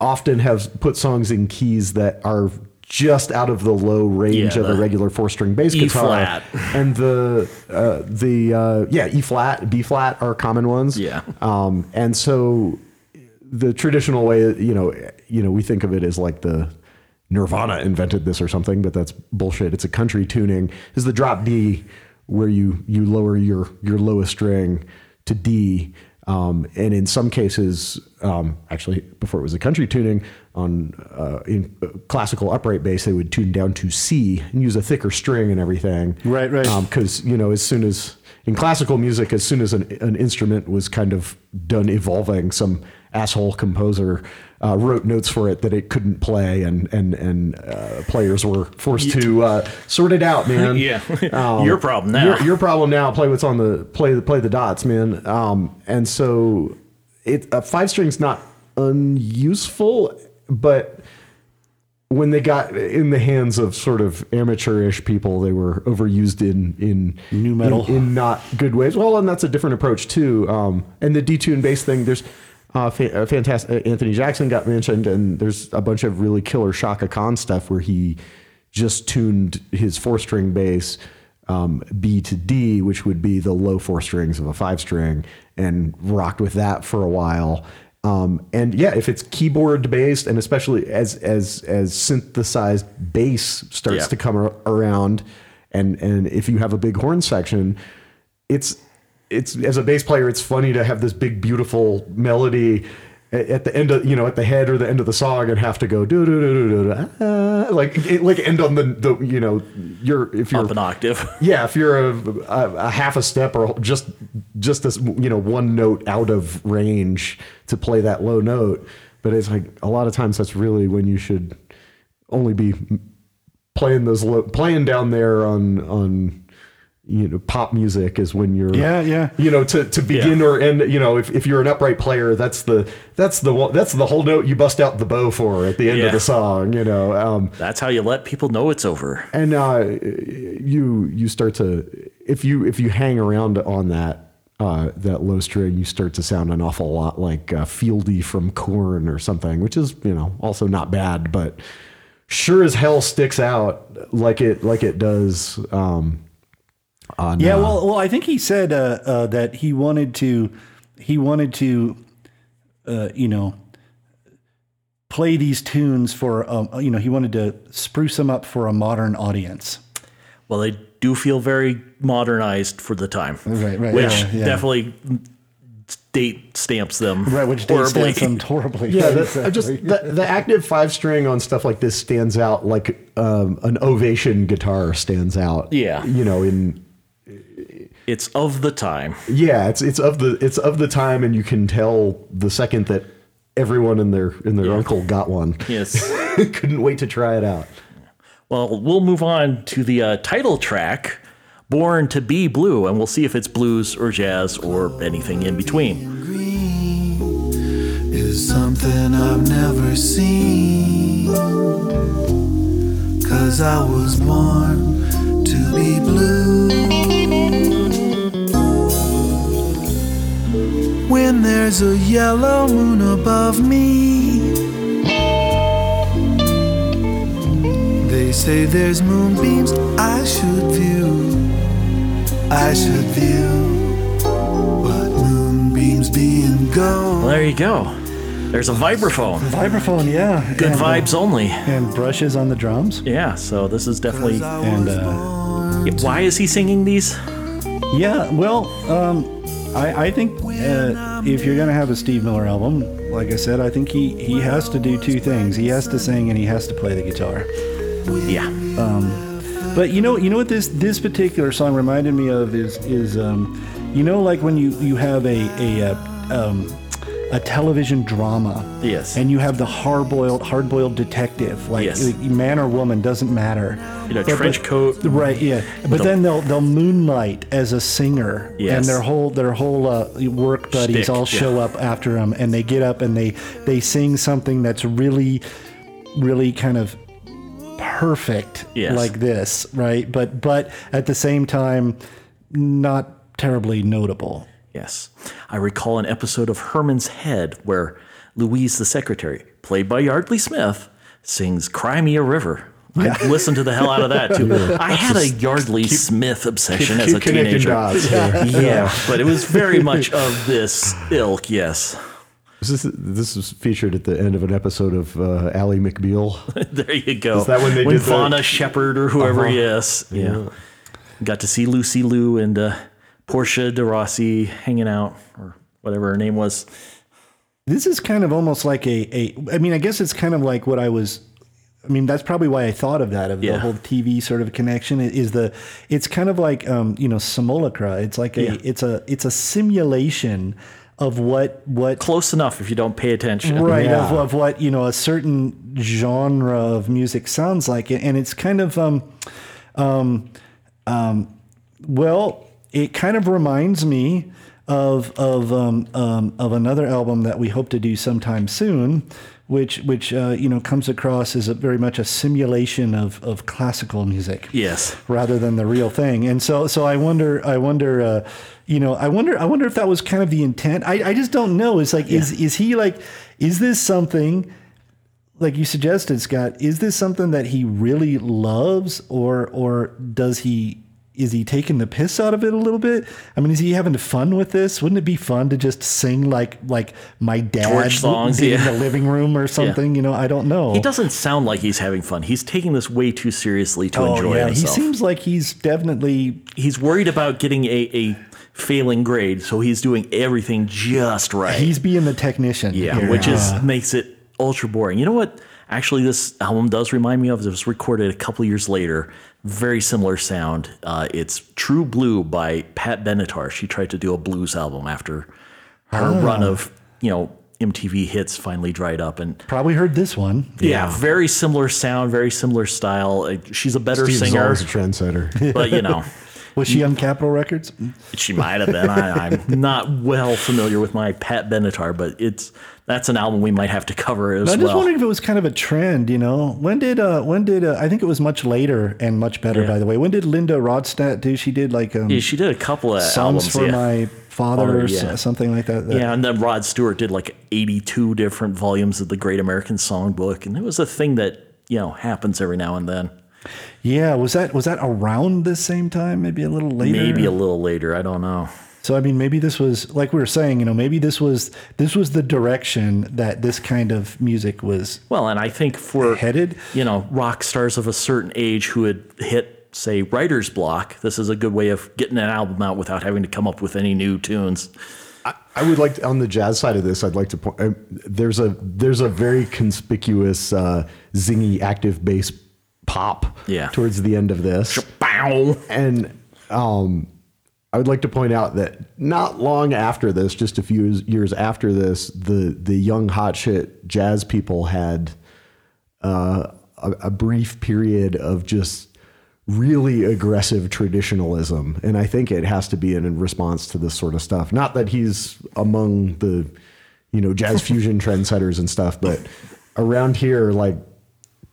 often have put songs in keys that are just out of the low range Yeah, of a the regular four string bass E guitar. flat. And the uh, the uh, yeah E flat, B flat are common ones. Yeah. Um, and so the traditional way, you know, you know, we think of it as like the Nirvana invented this or something, but that's bullshit. It's a country tuning. Is the drop D where you you lower your your lowest string to D, um, and in some cases, um, actually, before it was a country tuning on uh, in classical upright bass, they would tune down to C and use a thicker string and everything. Right, right. Because you know, as soon as in classical music, as soon as an, an instrument was kind of done evolving, some asshole composer uh, wrote notes for it that it couldn't play, and and and uh, players were forced to uh, sort it out, man. Yeah. Your problem now. Your, your problem now. Play what's on the play the play the dots, man. Um, and so it uh, five strings not unuseful, but when they got in the hands of sort of amateurish people, they were overused in in Nu metal. in, in not good ways. Well, and that's a different approach too. Um, and the detune bass thing, there's uh, fa- uh, fantastic. Anthony Jackson got mentioned, and there's a bunch of really killer Chaka Khan stuff where he just tuned his four string bass um, B to D, which would be the low four strings of a five string, and rocked with that for a while. Um, and yeah, if it's keyboard based, and especially as as as synthesized bass starts Yeah. to come ar- around, and and if you have a big horn section, it's it's as a bass player, it's funny to have this big beautiful melody at the end of you know at the head or the end of the song and have to go do do do do do ah, like it, like end on the the you know you're if you're Up an octave. yeah, if you're a, a, a half a step or just just this you know one note out of range to play that low note, but it's like a lot of times that's really when you should only be playing those low, playing down there on on you know pop music is when you're Yeah, yeah. you know to, to begin Yeah. or end you know if, if you're an upright player that's the that's the one that's the whole note you bust out the bow for at the end Yeah. of the song you know um That's how you let people know it's over. and uh, you you start to if you if you hang around on that uh, that low string, you start to sound an awful lot like uh, Fieldy from Korn or something, which is you know also not bad, but sure as hell sticks out like it like it does. Um, on, Yeah, uh, well, well, I think he said uh, uh, that he wanted to, he wanted to, uh, you know, play these tunes for, um, you know, he wanted to spruce them up for a modern audience. Well, they do feel very modernized for the time. Right, right, Which yeah, yeah. definitely date stamps them. Right, which did horribly. stand some horribly. Yeah, the, Exactly. I just the, the active five string on stuff like this stands out like um, an ovation guitar stands out. Yeah. you know, in It's of the time. yeah, it's it's of the it's of the time, and you can tell the second that everyone in their and their uncle got one. Yes. couldn't wait to try it out. Well, we'll move on to the uh, title track, Born to Be Blue, and we'll see if it's blues or jazz or anything in between. is something I've never seen. Cause I was born to be blue. When there's a yellow moon above me, they say there's moonbeams I should view. I should view. But moonbeams being gold. Well, there you go. There's a vibraphone. vibraphone, yeah. Good and, uh, vibes only. and brushes on the drums. Yeah, so this is definitely. And uh, Why is he singing these? yeah, well, um, I, I think uh, if you're gonna have a Steve Miller album, like I said, I think he he has to do two things. He has to sing and he has to play the guitar. Yeah. But you know, you know what this this particular song reminded me of is is um, you know like when you you have a a uh, um, a television drama. Yes. And you have the hard-boiled hard-boiled detective, like Yes. man or woman doesn't matter. You know, trench coat. Right, yeah. But a- then they'll they'll moonlight as a singer, Yes. and their whole their whole uh, work buddies Shtick, all yeah. show up after them, and they get up and they they sing something that's really, really kind of perfect, Yes. like this, right? But but at the same time, not terribly notable. Yes. I recall an episode of Herman's Head where Louise the secretary, played by Yeardley Smith, sings Cry Me a River I listened to the hell out of that too. I had a Yeardley Smith obsession as a teenager. dots here. Yeah, but it was very much of this ilk. Yes, This is this is featured at the end of an episode of uh, Ally McBeal. there you go. Is that when they did the- Vonda Shepard or whoever Uh-huh. is? Yeah. got to see Lucy Liu and uh, Portia de Rossi hanging out or whatever her name was. This is kind of almost like a, a I mean, I guess it's kind of like what I was I mean, that's probably why I thought of that of Yeah. the whole TV sort of connection is the it's kind of like um, you know, simulacra. It's like a Yeah. it's a it's a simulation of what what Close enough if you don't pay attention. right Yeah. of, of what you know a certain genre of music sounds like and it's kind of um um um well it kind of reminds me of of um, um of another album that we hope to do sometime soon which which uh, you know comes across as a very much a simulation of of classical music Yes. rather than the real thing. And so, so I wonder, I wonder, uh, you know, I wonder, I wonder if that was kind of the intent. I, I just don't know. It's like, is is he like, is this something? Like you suggested, Scott, is this something that he really loves, or or does he is he taking the piss out of it a little bit? I mean, is he having fun with this? Wouldn't it be fun to just sing like like my dad George songs, did in the living room or something? You know, I don't know. He doesn't sound like he's having fun. He's taking this way too seriously to Oh enjoy yeah, himself. he seems like he's definitely he's worried about getting a, a failing grade, so he's doing everything just right. he's being the technician. yeah, here. which is makes it ultra boring. You know what? Actually, this album does remind me of. It was recorded a couple years later. Very similar sound. Uh, it's True Blue by Pat Benatar. She tried to do a blues album after her run of you know MTV hits finally dried up, and Probably heard this one. yeah, very similar sound, very similar style. Uh, She's a better Steve's singer, always a trendsetter. but you know. Was she on Capitol Records? She might have been. I, I'm not well familiar with my Pat Benatar, but it's that's an album we might have to cover as well. I'm just well. wondering if it was kind of a trend. You know, when did uh, when did uh, I think it was much later and much better Yeah. by the way. When did Linda Ronstadt do? She did like um, yeah, she did a couple of songs albums. for yeah. my father, Father, or yeah. something like that. that- yeah, and then Rod Stewart did like 82 different volumes of the Great American Songbook, and it was a thing that you know happens every now and then. Yeah. Was that was that around the same time? Maybe a little later. Maybe a little later. I don't know. So I mean, maybe this was like we were saying. You know, maybe this was this was the direction that this kind of music was Well, and I think for headed. you know rock stars of a certain age who had hit say writer's block, this is a good way of getting an album out without having to come up with any new tunes. I would like to, on the jazz side of this. I'd like to point. Uh, there's a there's a very conspicuous uh, zingy active bass pop. Yeah. Towards the end of this, and um, I would like to point out that not long after this, just a few years after this, the the young hot shit jazz people had uh, a, a brief period of just really aggressive traditionalism, and I think it has to be in response to this sort of stuff. Not that he's among the you know jazz fusion trendsetters and stuff, but around here, like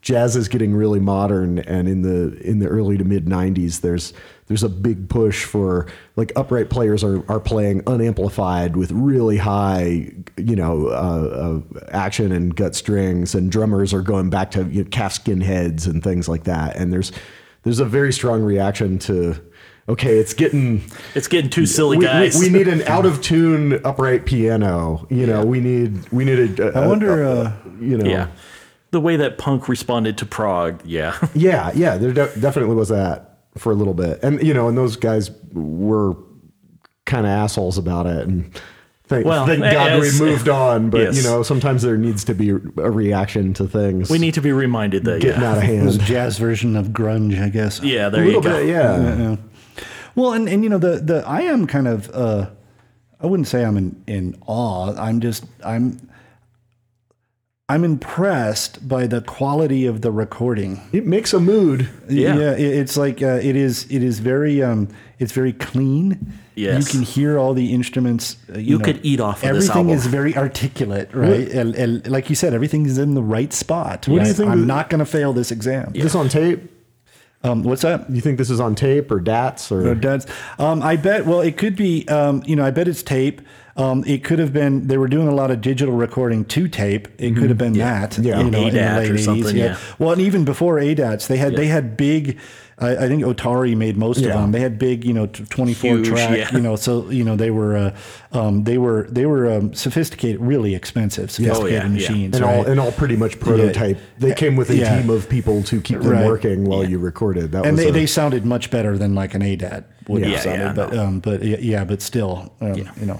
jazz is getting really modern and in the in the early to mid 90s there's there's a big push for like upright players are, are playing unamplified with really high you know uh, uh, action and gut strings and drummers are going back to you know, calfskin heads and things like that and there's there's a very strong reaction to okay it's getting It's getting too silly, we, we- guys. we, need an out of tune upright piano you know we need we need a, a I wonder. a- uh, you know yeah. The way that punk responded to prog, yeah. Yeah, yeah, there de- definitely was that for a little bit, and you know, and those guys were kind of assholes about it, and thank, Well, thank God as- we moved on. But yes. you know, sometimes there needs to be a reaction to things. We need to be reminded that, getting yeah. out of It was hand. jazz version of grunge, I guess. Yeah, a there you little go. bit, yeah. Yeah. Well, and, and you know the the I am kind of uh, I wouldn't say I'm in, in awe. I'm just I'm I'm impressed by the quality of the recording. It makes a mood. Yeah. it, it's like uh, it is it is very um it's very clean. Yes. you can hear all the instruments. Uh, you You know, could eat off of this everything album. is very articulate, right? And, and like you said, everything is in the right spot. What do you think I'm that- not going to fail this exam. Is this on tape? Um, what's that? You think this is on tape or DATs or? Or Dad's. Um, I bet. Well, it could be. Um, you know, I bet it's tape. Um, it could have been they were doing a lot of digital recording to tape. It could have been that, Yeah. you know, in the ADAT late or 80s. something, yeah. Well, and even before ADATs, they had they had big. I, I think Otari made most of them. They had big, you know, twenty-four Huge, track, yeah. you know. So you know they were uh, um, they were they were um, sophisticated, really expensive, sophisticated Oh, yeah, yeah. machines, and all right? and all pretty much prototype. They came with a Yeah. team of people to keep them Right. working while you recorded. That and was they, a- they sounded much better than like an ADAT would Yeah. have sounded. yeah, but no. um, but yeah, yeah, but still, um, you know,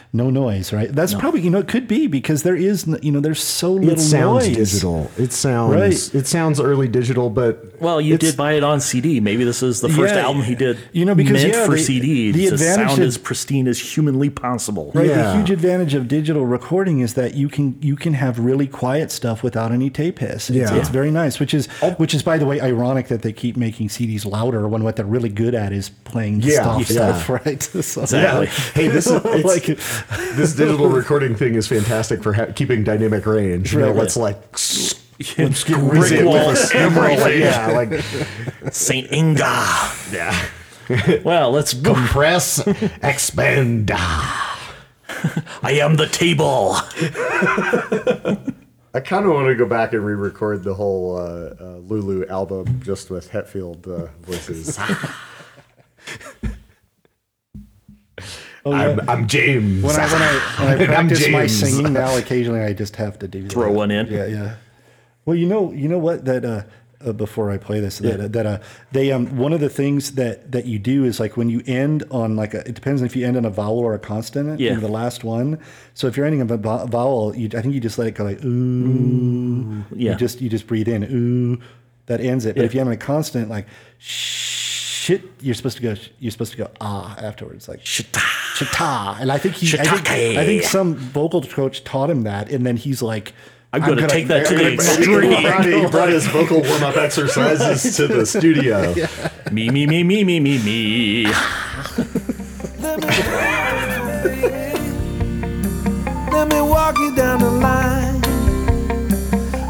no noise, right? That's probably you know it could be because there is you know there's so little it sounds noise. digital. It sounds Right. it sounds early digital, but Well, you did buy it on CD. Maybe this is the first Yeah, album he did. you know, because, meant yeah, for the- CD the advantage sound of- as pristine as humanly possible. Right. The huge advantage of digital recording is that you can you can have really quiet stuff without any tape hiss. It's, Yeah. it's very nice. Which is oh. which is by the way ironic that they keep making CDs louder when what they're really good at is playing Yeah, stuff, yeah. stuff, right? So- Exactly. hey, this is it's, like this digital recording thing is fantastic for ha- keeping dynamic range. You know, Right. let's like Let's get rid of walls, like, yeah, like Saint Anger. yeah. Well, let's. compress, expand. I am the table. I kind of want to go back and re-record the whole uh, uh, Lulu album just with Hetfield uh, voices. Oh, yeah. I'm, I'm James. when I when I when I practice my singing now, occasionally I just have to do Throw that. one in? Yeah, yeah. Well, you know, you know what that uh, uh, before I play this, that that uh, they um one of the things that that you do is like when you end on like a, it depends if you end on a vowel or a consonant. Yeah. the last one. So if you're ending on a vo- vowel, you, I think you just let it go like ooh. Yeah. You just you just breathe in ooh. That ends it. But if you have a consonant like shit, you're supposed to go. You're supposed to go ah afterwards, like Shita. Chita. And I think he, I think, Shiitake. I think some vocal coach taught him that, and then he's like, I'm gonna take that to the gonna- extreme. He brought, his vocal warm-up exercises to the studio. Me, me, me, me, me, me, me. Let me walk you down the line.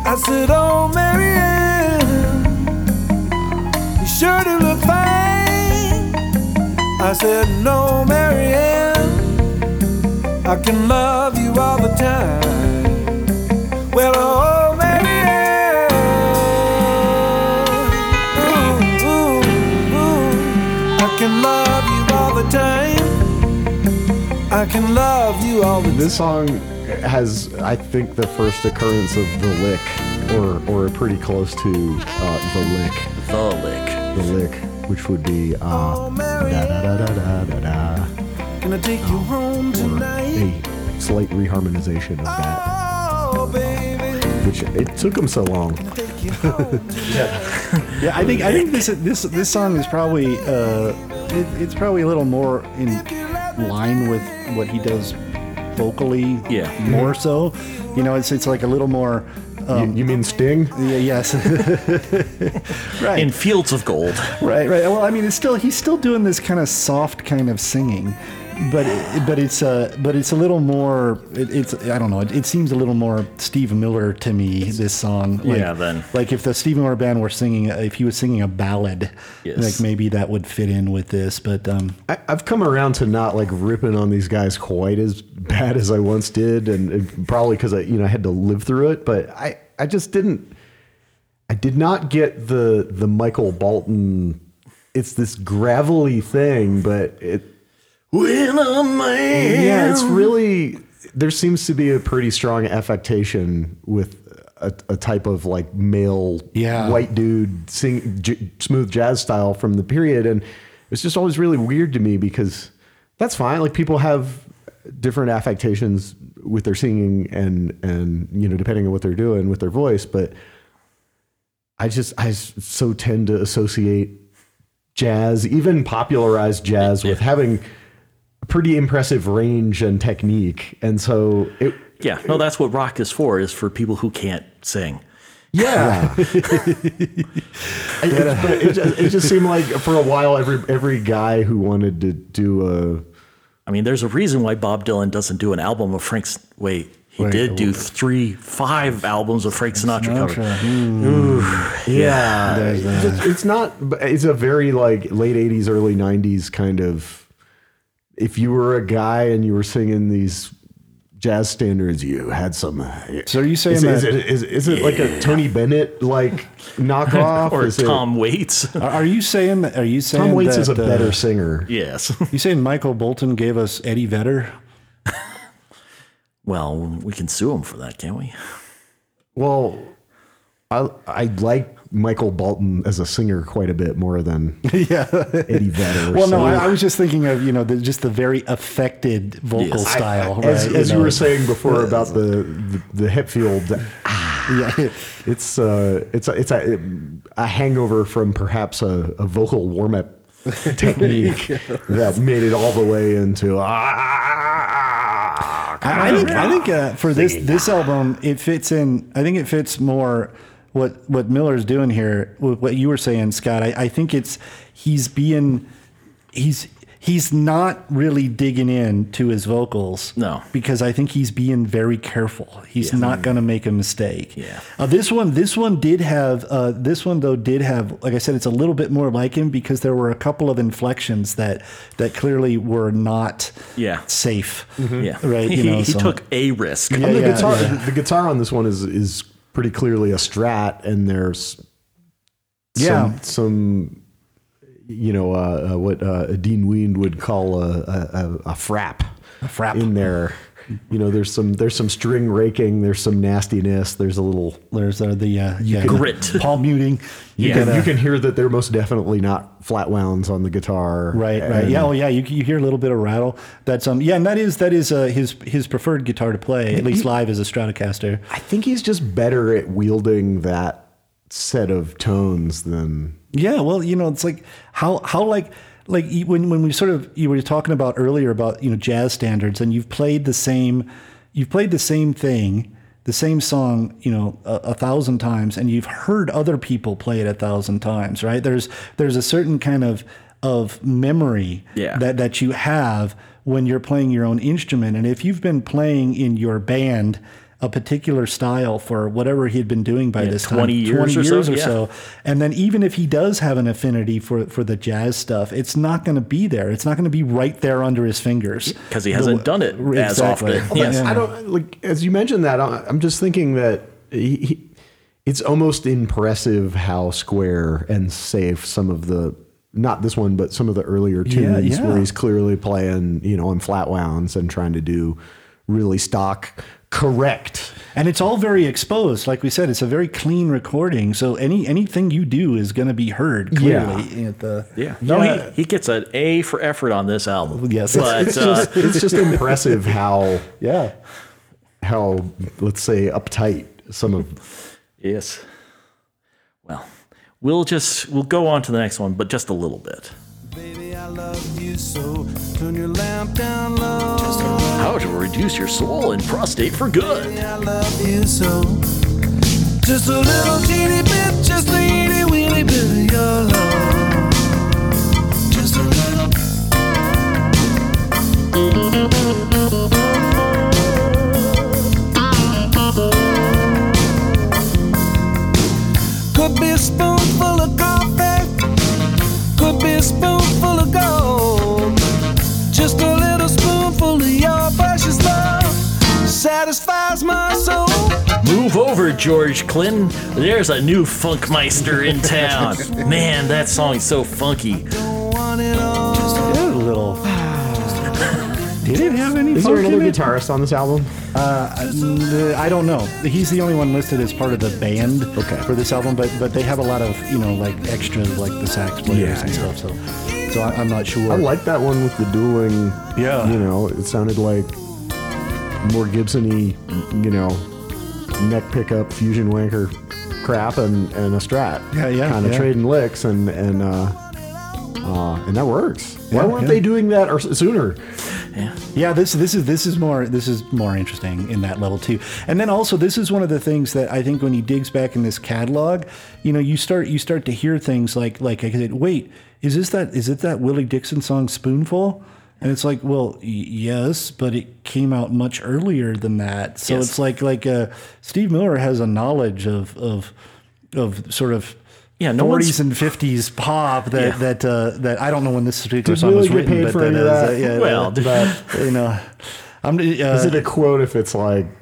I said, Oh, Marianne, you sure do look fine. I said, No, Marianne, I can love you all the time. Well, oh, Marianne, ooh, ooh, ooh, I can love you all the time. I can love you all the time. This song has, I think, the first occurrence of the lick, or or pretty close to uh, the lick, The lick. the lick, which would be uh, Oh, da da da da da da da, can I take you home tonight? a slight reharmonization of that, Oh, baby, which it took him so long. take you home tonight. yeah, I think I think this this this song is probably uh, it, it's probably a little more in line with what he does vocally. Yeah. more so. You know, it's it's like a little more. You, um, you mean Sting? Yeah, yes. right. In fields of gold. Right, right. Well, I mean, it's still he's still doing this kind of soft kind of singing, but it, but it's uh but it's a little more. It, it's I don't know. It, it seems a little more Steve Miller to me. This song, like, Yeah, then. like if the Steve Miller band were singing, if he was singing a ballad, Yes. like maybe that would fit in with this. But um, I, I've come around to not like ripping on these guys quite as bad as I once did, and, and probably because I, you know, I had to live through it. But I, I just didn't. I did not get the the Michael Bolton. It's this gravelly thing, but it. When a man. Yeah, it's really. There seems to be a pretty strong affectation with a, a type of like male Yeah. white dude sing j- smooth jazz style from the period, and it's just always really weird to me because that's fine. Like people have different affectations with their singing and and you know depending on what they're doing with their voice, but I just I so tend to associate jazz, even popularized jazz, with having pretty impressive range and technique. And so it, Yeah, no, that's what rock is for, is for people who can't sing. yeah, it, but it, just, it just seemed like for a while every every guy who wanted to do a I mean, there's a reason why Bob Dylan doesn't do an album of Frank's. Wait, he Wait, did do three, five albums of Frank Sinatra, cover. yeah, it's, it's not. It's a very like late '80s, early '90s kind of. If you were a guy and you were singing these jazz standards, you had some. uh, So are you saying is, is that- it, is, is it like a Tony Bennett like knockoff? or Is it- Tom Waits. Are are you saying? that? Are you saying Tom Waits is a that, uh, better singer. yes. You saying Michael Bolton gave us Eddie Vedder? Well, we can sue him for that, can't we? Well, I I like Michael Bolton as a singer quite a bit more than yeah. Eddie Vedder. Well, no, I, I was just thinking of you know the, just the very affected vocal Yes. I- style. as, right? as you were saying before about the the, the Hetfield, yeah. it's uh it's a, it's a, a hangover from perhaps a, a vocal warm up technique that made it all the way into ah. ah, ah, ah I, I think I think uh, for this this album, it fits in. I think it fits more what what Miller's doing here. What you were saying, Scott. I, I think it's he's being he's he's not really digging in to his vocals. No. because I think he's being very careful. He's not going to make a mistake. Yeah. Uh, this one, this one did have. Uh, this one though did have. Like I said, it's a little bit more like him because there were a couple of inflections that that clearly were not. Yeah. Safe. Yeah. Right, you he, know, he so- took a risk. Yeah, And the yeah, guitar yeah. The, the guitar on this one is is pretty clearly a Strat, and there's Yeah. some, some you know uh, uh, what uh, Dean Ween would call a, a, a frap A frap. in there. You know, there's some there's some string raking, there's some nastiness, there's a little There's uh, the uh, yeah, Grit. palm muting. You, Yeah. can, gotta- you can hear that they're most definitely not flat wounds on the guitar. Right, right. Yeah, oh yeah. You, you hear a little bit of rattle. That's um. Yeah, and that is that is uh, his his preferred guitar to play, at least live as a Stratocaster. I think he's just better at wielding that set of tones than Yeah, well, you know, it's like how how like like when when we sort of you were talking about earlier about you know jazz standards, and you've played the same, you've played the same thing, the same song, you know, a, a thousand times, and you've heard other people play it a thousand times, right? There's there's a certain kind of of memory Yeah. that that you have when you're playing your own instrument, and if you've been playing in your band. A particular style for whatever he had been doing by this time, 20 years or so, or yeah. so, and then even if he does have an affinity for for the jazz stuff, it's not going to be there. It's not going to be right there under his fingers because he hasn't done it as often. Well, Yes. that's- I don't like as you mentioned that. I- I'm just thinking that he, he, it's almost impressive how square and safe some of the not this one, but some of the earlier tunes yeah. where he's clearly playing, you know, on flat wounds and trying to do really stock correct. And it's all very exposed. Like we said, it's a very clean recording. So any anything you do is going to be heard clearly. At the, Yeah. No, He, he gets an A for effort on this album. Yes. But It's uh, just it's just impressive how yeah. how let's say uptight some of yes. Well, we'll just we'll go on to the next one, but just a little bit. So. Turn your lamp down low. How to reduce your soul and prostate for good. I love you so. Just a little teeny bit, just a itty weeny bit of your love. Just a little. Could be a spoonful satisfies my soul. Move over, George Clinton. There's a new Funkmeister in town. Man, that song's so funky. Don't want it all. Yeah, a little. Did it have any Is there another in it? guitarist on this album? Uh, I don't know. He's the only one listed as part of the band Okay. for this album, but but they have a lot of you know like extras like the sax players Yeah, and yeah. stuff. So so I, I'm not sure. I like that one with the dueling. Yeah. You know, it sounded like more Gibson-y, you know, neck pickup, fusion wanker crap and, and a strat. Yeah, yeah, Kind of yeah. trading licks and, and, uh, uh, and that works. Why Yeah, weren't yeah. they doing that or sooner? Yeah, this this is this is more this is more interesting in that level too. And then also this is one of the things that I think when he digs back in this catalog, you know, you start you start to hear things like like I said, wait, is this that is it that Willie Dixon song Spoonful? And it's like, well, y- yes, but it came out much earlier than that. So Yes. it's like like uh, Steve Miller has a knowledge of of of sort of Yeah, no one's- 40s and 50s pop that Yeah. that uh, that I don't know when this particular Did song Willie was written, but for that any of is, uh, yeah, Well, that- you know, I'm uh, Is it a quote if it's like a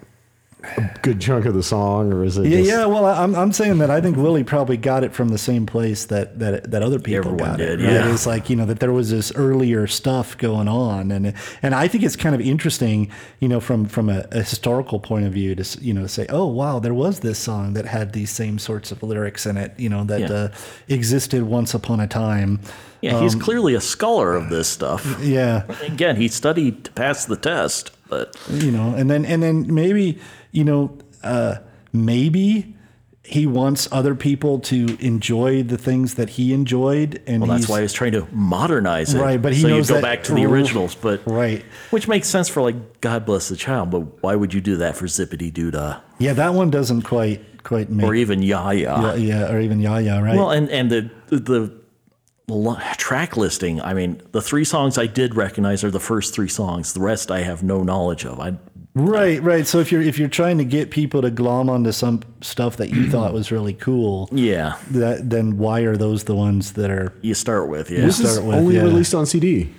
good chunk of the song, or is it? yeah, just, yeah. Well, I'm, I'm saying that I think Willie probably got it from the same place that that that other people Everyone got did, it. right? yeah. It's like you know that there was this earlier stuff going on, and and I think it's kind of interesting, you know, from from a, a historical point of view to you know say, oh wow, there was this song that had these same sorts of lyrics in it, you know, that Yeah. uh, existed once upon a time. Yeah, he's Um, clearly a scholar of this stuff. Yeah. Again, he studied to pass the test, but you know and then and then maybe you know uh maybe he wants other people to enjoy the things that he enjoyed and well, that's why he's trying to modernize it. Right, but he so knows you go that- back to the originals, but right which makes sense for like God bless the child. But why would you do that for Zippity Doo Dah yeah that one doesn't quite quite make or even Ya Ya? yeah, yeah or even Ya Ya right Well, and and the the track listing. I mean, the three songs I did recognize are the first three songs. The rest I have no knowledge of. I right right so if you're if you're trying to get people to glom onto some stuff that you thought was really cool yeah, that then why are those the ones that are you start with yeah. This is with, only yeah. released on CD,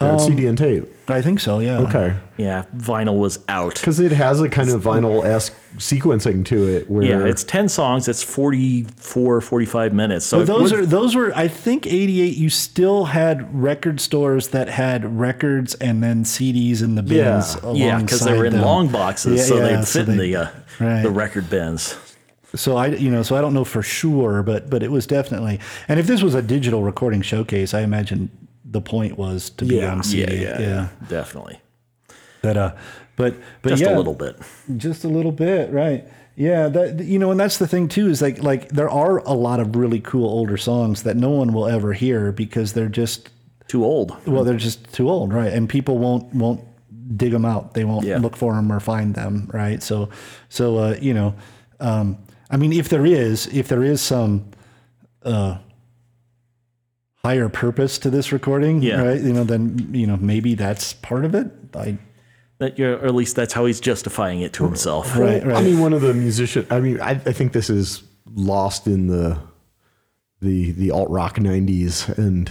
uh, CD and tape. I think so yeah Okay, Yeah, vinyl was out. because it has a kind of vinyl esque sequencing to it. Where Yeah, it's 10 songs. It's 44, 45 minutes. So But those it would- are those were I think '88. You still had record stores that had records and then CDs in the bins. Yeah. yeah, because they were in them. long boxes, Yeah, so yeah, they'd so fit in the uh, right. the record bins. So I, you know, so I don't know for sure, but but it was definitely. And if this was a digital recording showcase, I imagine the point was to be Yeah. on CD. Yeah, yeah, yeah, definitely. That uh, but but Just yeah, a little bit. just a little bit, right? Yeah, that you know, and that's the thing too is like like there are a lot of really cool older songs that no one will ever hear because they're just Too old. well, they're just too old, right? And people won't won't dig them out. They won't Yeah. look for them or find them, right? So so uh, you know, um, I mean, if there is if there is some uh, higher purpose to this recording, Yeah. right? You know, then you know maybe that's part of it. I That you're, or at least that's how he's justifying it to himself. right right. I mean, one of the musicians. I mean, I, I think this is lost in the the the alt rock '90s and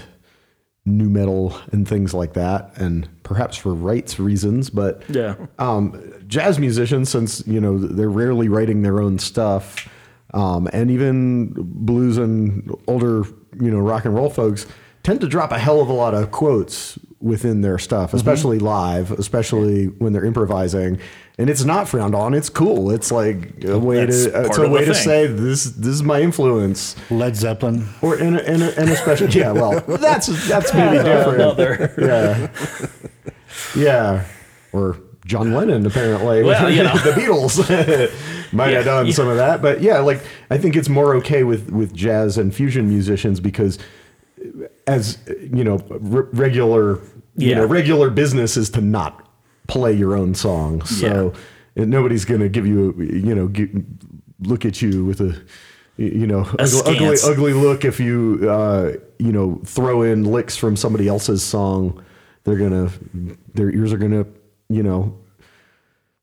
nu metal and things like that, and perhaps for rights reasons. But Yeah. um, jazz musicians, since you know they're rarely writing their own stuff, um, and even blues and older you know rock and roll folks tend to drop a hell of a lot of quotes within their stuff, especially live, especially when they're improvising. And it's not frowned on. It's cool. It's like a way That's to it's a way to thing. say this this is my influence. Led Zeppelin. Or and and, and especially yeah, well that's that's maybe different. Another. Yeah. Yeah. Or John Lennon, apparently. Well, you know. the Beatles might Yeah, have done yeah. some of that. But yeah, like I think it's more okay with, with jazz and fusion musicians because as you know, re- regular you know, regular business is to not play your own song. So nobody's gonna give you you know, look at you with a you know, ugly, ugly, ugly look if you uh, you know throw in licks from somebody else's song. They're gonna their ears are gonna you know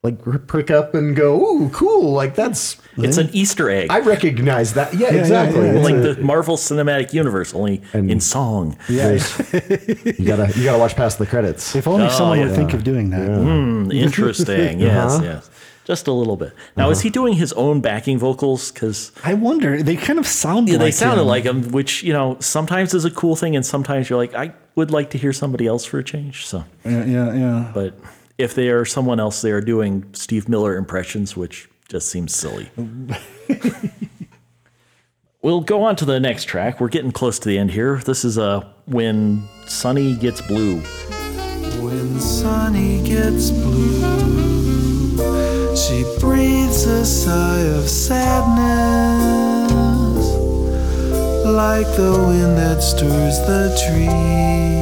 like prick up and go, ooh, cool! Like that's It's an Easter egg. I recognize that. Yeah, yeah, exactly. yeah. It's like a- the Marvel Cinematic Universe, only And- in song. there's- you gotta you gotta watch past the credits. If only Oh, someone yeah. would think of doing that. Hmm, interesting. Yes, Uh-huh. yes. Just a little bit. Now, is he doing his own backing vocals? Because I wonder. They kind of sound. yeah, like they sounded him. like him, which you know sometimes is a cool thing, and sometimes you're like, I would like to hear somebody else for a change. So, Yeah, yeah, yeah. but if they are someone else, they are doing Steve Miller impressions, which just seems silly. we'll go on to the next track. We're getting close to the end here. This is uh, when Sunny gets blue. When Sunny gets blue, she breathes a sigh of sadness, like the wind that stirs the trees.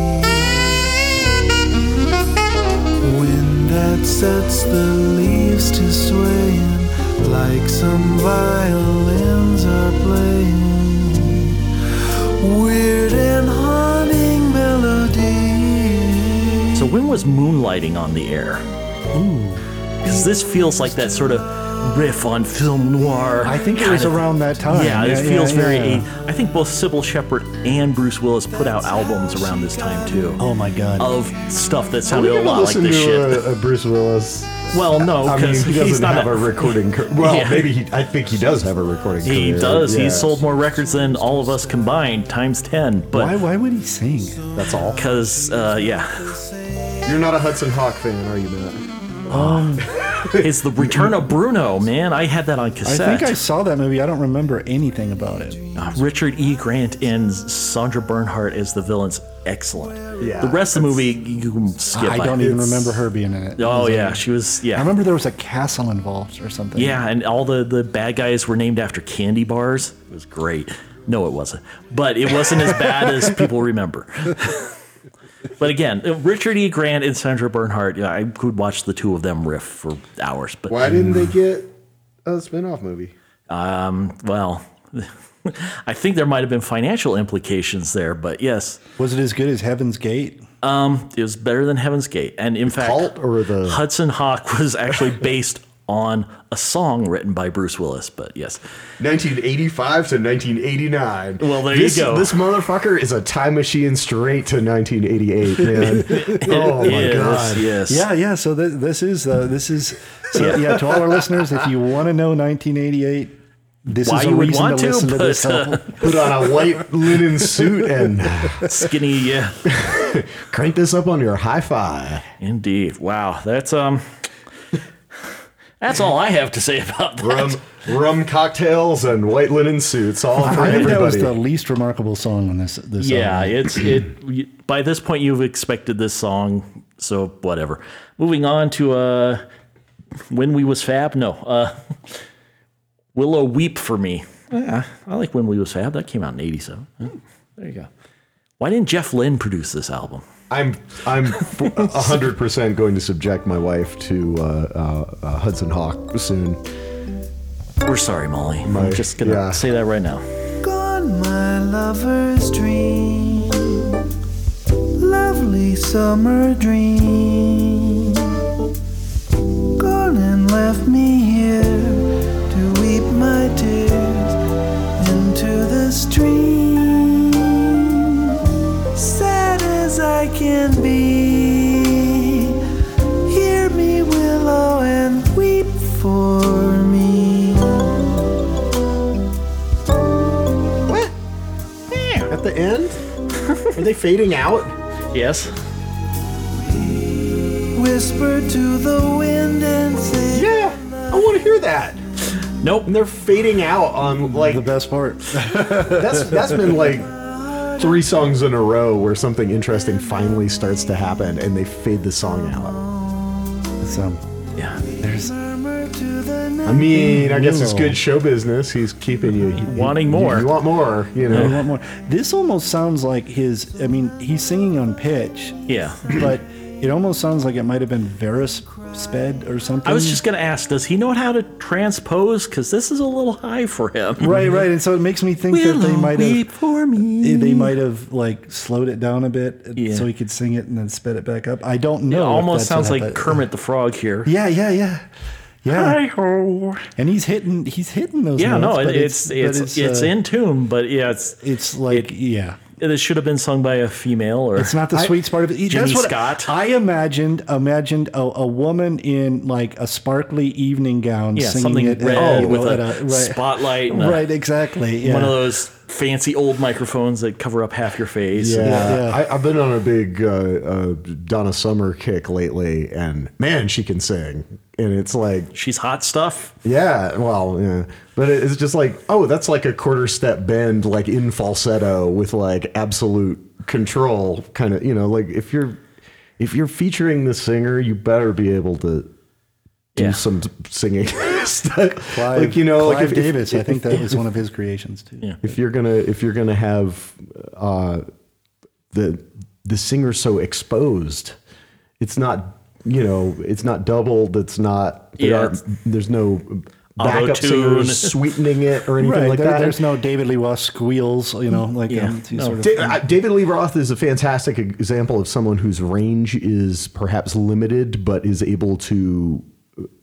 That sets the leaves to swaying, like some violins are playing. Weird and haunting melody. So when was Moonlighting on the air? because this feels like that sort of riff on film noir. I think it was of- around that time. Yeah, Yeah, it feels yeah, very. yeah. I think both Cybill Shepherd and Bruce Willis put out albums around this time too. Oh my god. Of stuff that sounded a lot like this to shit. a, a Bruce Willis? well, no, I mean, because he doesn't not have a, recording. Car- well, Yeah. maybe he. I think he does have a recording. He career. does. Yeah. He's sold more records than all of us combined times ten. why But why would he sing? That's all. because uh, yeah, You're not a Hudson Hawk fan, are you, Matt? it's the Return of Bruno. Man, I had that on cassette. I think I saw that movie. I don't remember anything about it. Uh, Richard E. Grant and Sandra Bernhard as the villains. Excellent. Yeah, The rest of the movie you can skip. I don't even It's- remember her being in it. Oh it- yeah, she was. Yeah. I remember there was a castle involved or something. Yeah, and all the the bad guys were named after candy bars. It was great. No, it wasn't, but it wasn't as bad as people remember. but again, uh, Richard E. Grant and Sandra Bernhard. Yeah, I could watch the two of them riff for hours. But Why didn't they get a spin-off movie? um, well, I think there might have been financial implications there. But yes, Was it as good as Heaven's Gate? um, it was better than Heaven's Gate, and in fact, Cult or the- Hudson Hawk was actually based on a song written by Bruce Willis. But yes. 1985 to 1989. Well, there this, you go. This motherfucker is a time machine straight to 1988, man. oh my Yes, god. Yes. Yeah, yeah. So th- this is uh, this is so, yeah. To all our listeners, if you want to know 1988, this Why is a you would reason want to to, listen to this uh. Put on a white linen suit and Skinny. Yeah. crank this up on your hi-fi. Indeed. Wow. That's um. That's all I have to say about that. Rum, rum cocktails and white linen suits, all for I think that was the least remarkable song on this. this Yeah, album. it's it. By this point, you've expected this song, so whatever. Moving on to uh, when we was fab. No, uh, Willow weep for me. Yeah, I like when we was fab. That came out in '87. Yeah, there you go. Why didn't Jeff Lynne produce this album? I'm I'm hundred percent going to subject my wife to uh, uh, uh, Hudson Hawk soon. We're sorry, Molly. My- I'm just gonna yeah. say that right now. Gone my lover's dream, lovely summer dream. Gone and left me I can be, hear me, willow, and weep for me. At the end, are they fading out? Yes. Whisper to the wind and say, Yeah, I want to hear that. Nope. And they're fading out on like the best part. that's that's been like three songs in a row where something interesting finally starts to happen and they fade the song out. so, Yeah. there's Murmur to the. I mean, I guess it's good show business. He's keeping you, you- Wanting more. You, want more, you know. I want more. This almost sounds like his. I mean, he's singing on pitch, Yeah. but it almost sounds like it might have been Varus sped or something. I was just gonna ask, does he know how to transpose? Because this is a little high for him. right, right, and so it makes me think that they might have for me. they- might have like slowed it down a bit Yeah. so he could sing it and then sped it back up. I don't know. if almost sounds like. Kermit the Frog here. Yeah, yeah, yeah, yeah. And he's hitting he's hitting those. Yeah, notes, no, but it, it's it's but it's, uh, in tune, but yeah, it's It's like it- yeah. It should have been sung by a female or It's not the sweet part of it. Jimmy Scott. I imagined imagined a, a woman in like a sparkly evening gown yeah singing something it. at- red oh, with at a, right, spotlight and a- right, exactly. Yeah. one of those fancy old microphones that cover up half your face. Yeah, Yeah. I, I've been on a big uh, uh, Donna Summer kick lately, and man, she can sing. And it's like, She's hot stuff. yeah, well, yeah, but it's just like, oh, that's like a quarter step bend, like in falsetto with like absolute control, kind of. You know, like if you're if you're featuring the singer, you better be able to do Yeah. some singing stuff. Clive, like you know, like Clive if, if- Davis. I think that was one of his creations too. Yeah. if you're gonna if you're gonna have uh, the the singer so exposed, it's not you know it's not doubled. It's not there Yeah, it's- there's no backup Auto-tune. singers sweetening it or anything Right, like there- that. there's no David Lee Roth squeals, you know, like Yeah, um, no. sort of Da- uh, David Lee Roth is a fantastic example of someone whose range is perhaps limited, but is able to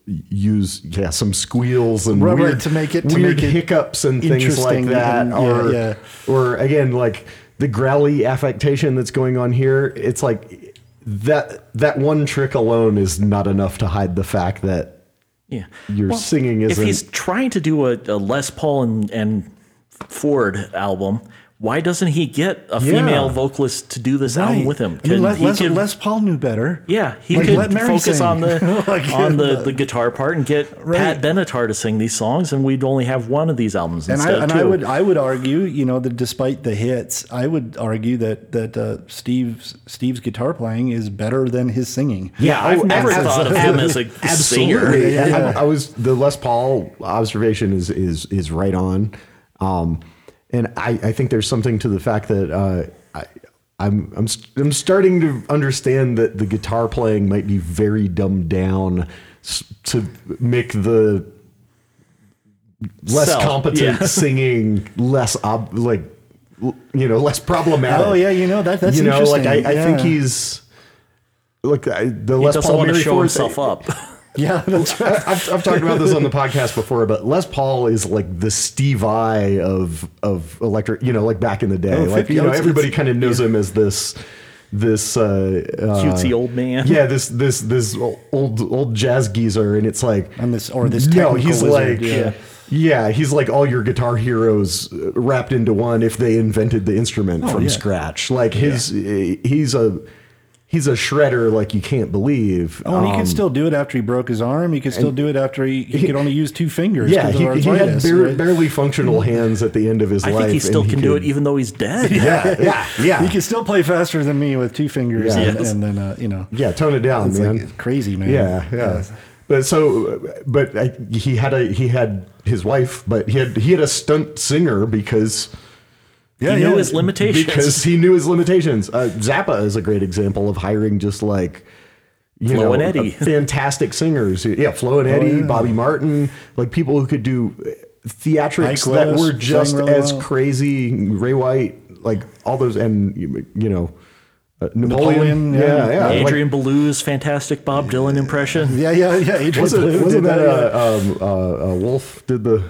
use yeah some squeals and Right, right, weird to make it- to weird make it hiccups and things like that and- yeah, or yeah. or again like the growly affectation that's going on here it's like that that one trick alone is not enough to hide the fact that Yeah. your singing If isn't he's trying to do a, a Les Paul and, and Ford album, why doesn't he get a Yeah. female vocalist to do this album with him? I mean, Can- Les, he Les, could- Les Paul knew better. yeah, he Like, could let Mary focus sing. on the Like, on the, the guitar part and get Pat Benatar to sing these songs, and we'd only have one of these albums And I instead. and too. I would I would argue, you know, that despite the hits, I would argue that that uh, Steve's Steve's guitar playing is better than his singing. yeah, I've Oh, never abs- thought of him as a singer. Absolutely. Yeah, yeah. I, I was the Les Paul observation is is is right on, um, and I, I think there's something to the fact that uh, I, I'm I'm I'm starting to understand that the guitar playing might be very dumbed down to make the less Sell, competent yeah. singing less ob- like you know less problematic. Oh yeah, you know that that's you know like I. I think he's. Like I, the He Les Paul want to Mary Ford himself up. yeah, that's right. I've, I've talked about this on the podcast before, but Les Paul is like the Steve Vai of of electric. You know, like back in the day, Oh, like you know, everybody kind of knows him as this this uh, uh, Cutesy old man. Yeah, this this this old old jazz geezer, and it's like And this- or this no, he's wizard, like yeah. yeah. he's like all your guitar heroes uh, wrapped into one if they invented the instrument from Oh, yeah. scratch. Like his he's a he's a shredder like you can't believe. Oh, and he Um, could still do it after he broke his arm. He could still do it after he, he could only use two fingers. Yeah, 'cause he, he had arthritis, right? barely functional hands at the end of his I life. think he still and can do could- it even though he's dead. Yeah, yeah, yeah. He can still play faster than me with two fingers, Yeah. and, Yes. and then uh, you know, yeah, tone it down, it's man. like crazy, man. yeah, yeah. But so, but I, he had a he had his wife, but he had he had a stunt singer because yeah, he knew yeah. his limitations. because he knew his limitations. Uh, Zappa is a great example of hiring just like you Flo know and Eddie. fantastic singers. Yeah, Flo and Eddie, Oh, yeah. Bobby Martin, like people who could do theatrics Ike that Lewis were just as well. crazy. Ray White, like all those, and you know. Uh, Napoleon, Napoleon, yeah, yeah. yeah. like- Adrian Belew's fantastic Bob Dylan impression. yeah, yeah, yeah. Adrian wasn't, wasn't that, yeah. uh, um, uh, uh, Wolf did the?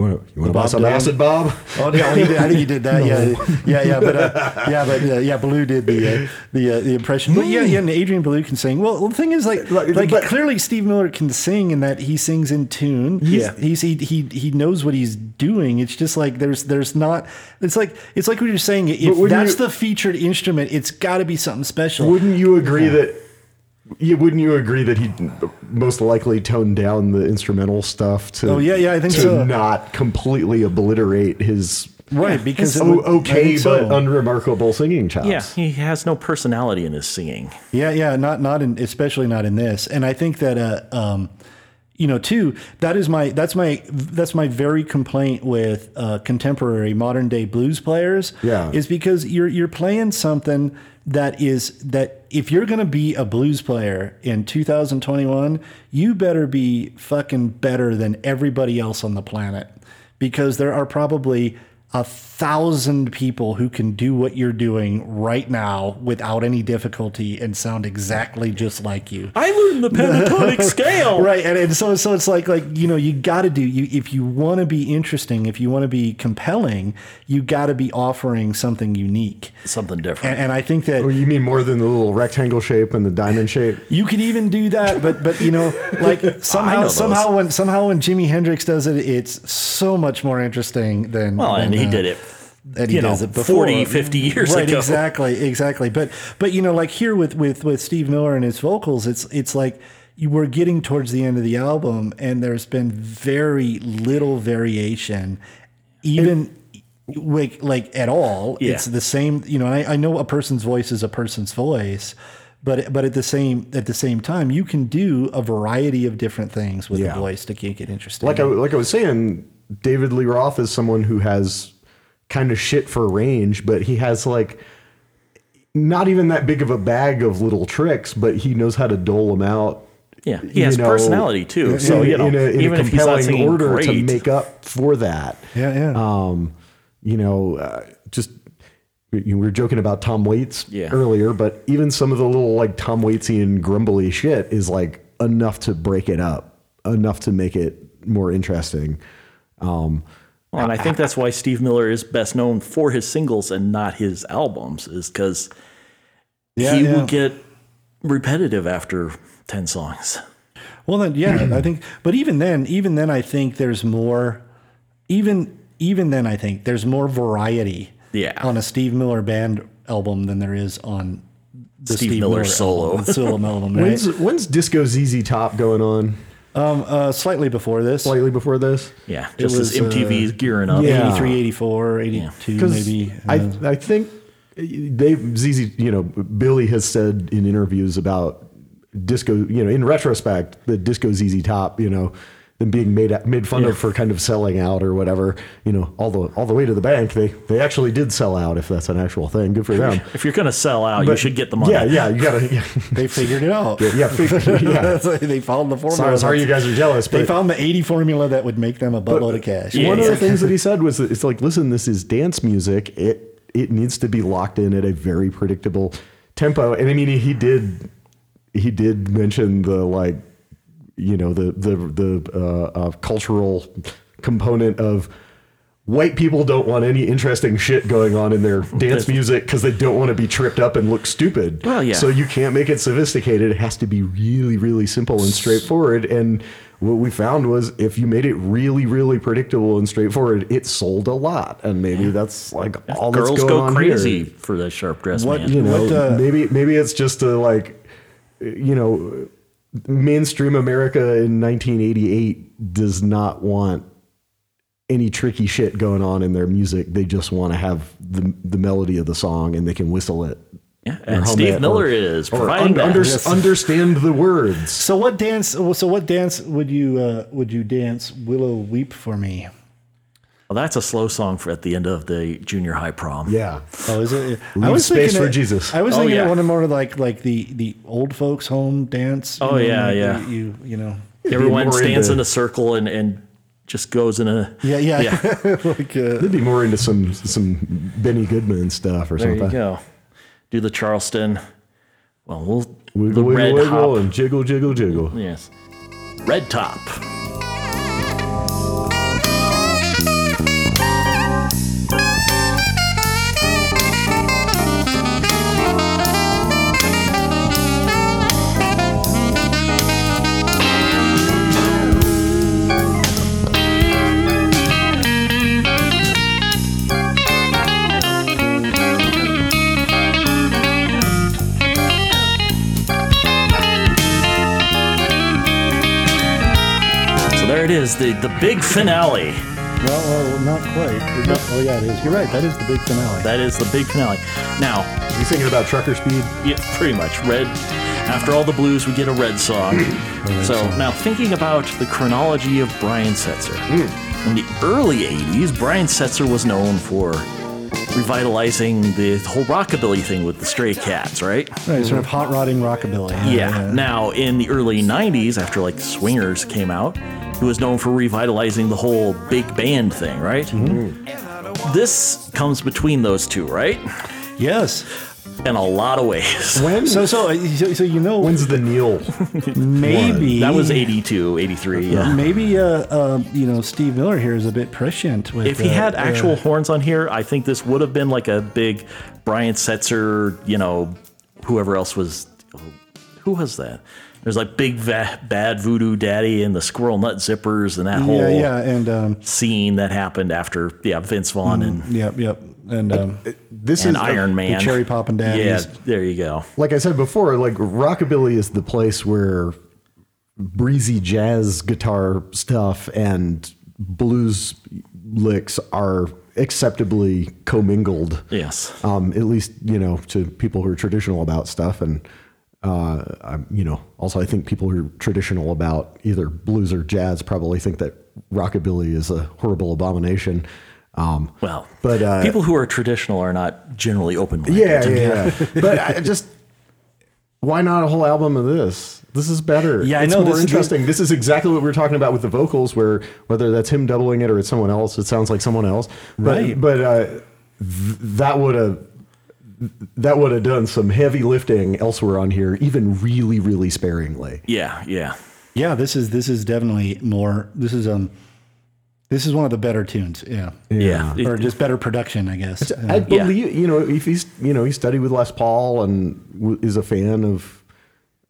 You want to buy some Dylan? acid, Bob? Oh, yeah, he did, I think he did that. Yeah, yeah, yeah. But uh, yeah, but uh, yeah, Belew did the uh, the uh, the impression. But yeah, yeah, and Adrian Belew can sing. Well, the thing is, like, Like, like but- clearly Steve Miller can sing in that he sings in tune. He's, Yeah. he's he, he he knows what he's doing. It's just like there's there's not. It's like it's like what you're saying. If that's you- the featured instrument, it's got to be something special. Wouldn't you agree that? You wouldn't you agree that he most likely toned down the instrumental stuff to? Oh, yeah, yeah, I think to so. not completely obliterate his right, because it o- would- okay so. but unremarkable singing chops. Yeah, he has no personality in his singing. Yeah, yeah, not not in especially not in this. And I think that uh um you know, too, that is my that's my that's my very complaint with uh, contemporary modern day blues players. Yeah. is because you're you're playing something that is that if you're gonna be a blues player in 2021, you better be fucking better than everybody else on the planet, because there are probably a thousand people who can do what you're doing right now without any difficulty and sound exactly just like you. I learned the pentatonic scale. Right, and, and so so it's like like you know you got to do you if you want to be interesting, if you want to be compelling, you got to be offering something unique. Something different. And, and I think that Oh, you mean more than the little rectangle shape and the diamond shape? you could even do that, but but you know, like somehow know somehow when somehow when Jimi Hendrix does it, it's so much more interesting than well, and than, he did it. and he you know, does it before 40, 50 years right, ago. Exactly, exactly. But but you know, like here with with with Steve Miller and his vocals, it's it's like you were getting towards the end of the album, and there's been very little variation, even. like like at all Yeah. it's the same you know I, I know a person's voice is a person's voice but but at the same at the same time you can do a variety of different things with Yeah. a voice to make it interesting Like I like I was saying, David Lee Roth is someone who has kind of shit for range, but he has like not even that big of a bag of little tricks, but he knows how to dole them out. Yeah, he has know, personality too. So in, you know, in a, in even a if he's not compelling order great, to make up for that. Yeah, yeah. Um, you know, uh, just we we were joking about Tom Waits Yeah. earlier, but even some of the little like Tom Waitsian grumbly shit is like enough to break it up, enough to make it more interesting. Um, Well, and I think that's why Steve Miller is best known for his singles and not his albums, is because Yeah, he yeah. will get repetitive after 10 songs. Well, then, yeah, I think, but even then, even then, I think there's more, even, even then, I think there's more variety Yeah. on a Steve Miller band album than there is on the Steve Miller solo. album, solo album, right? when's when's Disco ZZ Top going on? Um, uh, slightly before this, Slightly before this. Yeah, It just as was, uh, gearing up. yeah. 83, 84, 82, Because maybe. I uh, I think they ZZ you know Billy has said in interviews about disco you know in retrospect the disco ZZ Top you know them being made made fun of for kind of selling out or whatever you know all the all the way to the bank they they actually did sell out if that's an actual thing good for them If you're going to sell out, you should get the money. yeah yeah you gotta yeah, they figured it out. yeah, yeah. That's why they followed the formula. sorry sorry you guys are jealous They found the 80 formula that would make them a buttload of cash. Yeah, one of the things that he said was that it's like, listen, this is dance music. It it needs to be locked in at a very predictable tempo. And I mean, he did he did mention the like, you know, the the the uh, uh, cultural component of white people don't want any interesting shit going on in their dance music because they don't want to be tripped up and look stupid. Well, yeah. So you can't make it sophisticated. It has to be really, really simple and straightforward. And what we found was if you made it really, really predictable and straightforward, it sold a lot. And maybe that's like all Girls that's going go on crazy Here. for the sharp dress What- man. You know, What, uh, maybe maybe it's just a like, you know, mainstream America in 1988 does not want any tricky shit going on in their music. They just want to have the the melody of the song and they can whistle it. Yeah, and Steve it Miller or- is or providing un- that. under- Yes. understand the words. So what dance? So what dance would you uh, would you dance? Willow weep for me. Well, that's a slow song for at the end of the junior high prom. Yeah. Oh, is it? Leave space thinking for it- Jesus. I was Oh, thinking yeah. it one of more like like the the old folks home dance. Oh, know, yeah, yeah. You you, you know. Everyone more stands into- in a circle and, and just goes in a. Yeah, yeah. Yeah. like uh, They'd be more into some some Benny Goodman stuff or There something. you go. Do the Charleston. Well, we'll. Wiggle, the wiggle, red wiggle, hop. and jiggle, jiggle, jiggle. Yes. Red top. Is, the, the big finale. well, well, not quite. Oh yeah, it is. You're right. That is the big finale. That is the big finale. Now, You thinking about trucker speed? Yeah, pretty much. Red. After all the blues, we get a red song. so now, thinking about the chronology of Brian Setzer. Hmm. In the early '80s, Brian Setzer was known for revitalizing the whole rockabilly thing with the Stray Cats, right? Right, sort of hot rodding rockabilly. Yeah. Now, in the early '90s, after like Swingers came out, he was known for revitalizing the whole big band thing, right? This comes between those two, right? Yes. In a lot of ways. When? So, so, so, so you know, When's the Neil? maybe That was 82, 83, yeah. Maybe, uh, uh, you know, Steve Miller here is a bit prescient with. If he uh, had uh, actual horns on here, I think this would have been like a big Brian Setzer, you know, whoever else was. Who was that? There's like Big Va- Bad Voodoo Daddy and the Squirrel Nut Zippers and that whole yeah, yeah, and um, scene that happened after, yeah, Vince Vaughn and, yep, yep, and um, This and is Iron Man. the Cherry Poppin' Yeah, there you go. like I said before. Like rockabilly is the place where breezy jazz guitar stuff and blues licks are acceptably commingled. Yes. um, at least you know to people who are traditional about stuff and uh, I'm, you know also i think people who are traditional about either blues or jazz probably think that rockabilly is a horrible abomination um, Well, but uh, people who are traditional are not generally open minded. yeah yeah, yeah. but I just why not a whole album of this this is better Yeah, I it's know, more this is- interesting this is exactly what we were talking about with the vocals where whether that's him doubling it or it's someone else it sounds like someone else but Right. but uh, th- that would have that would have done some heavy lifting elsewhere on here, even really, really sparingly. Yeah, yeah. Yeah, this is this is definitely more. This is um, this is one of the better tunes. Yeah, Yeah. or just better production, I guess. I Yeah. believe you know if he's you know he studied with Les Paul and w- is a fan of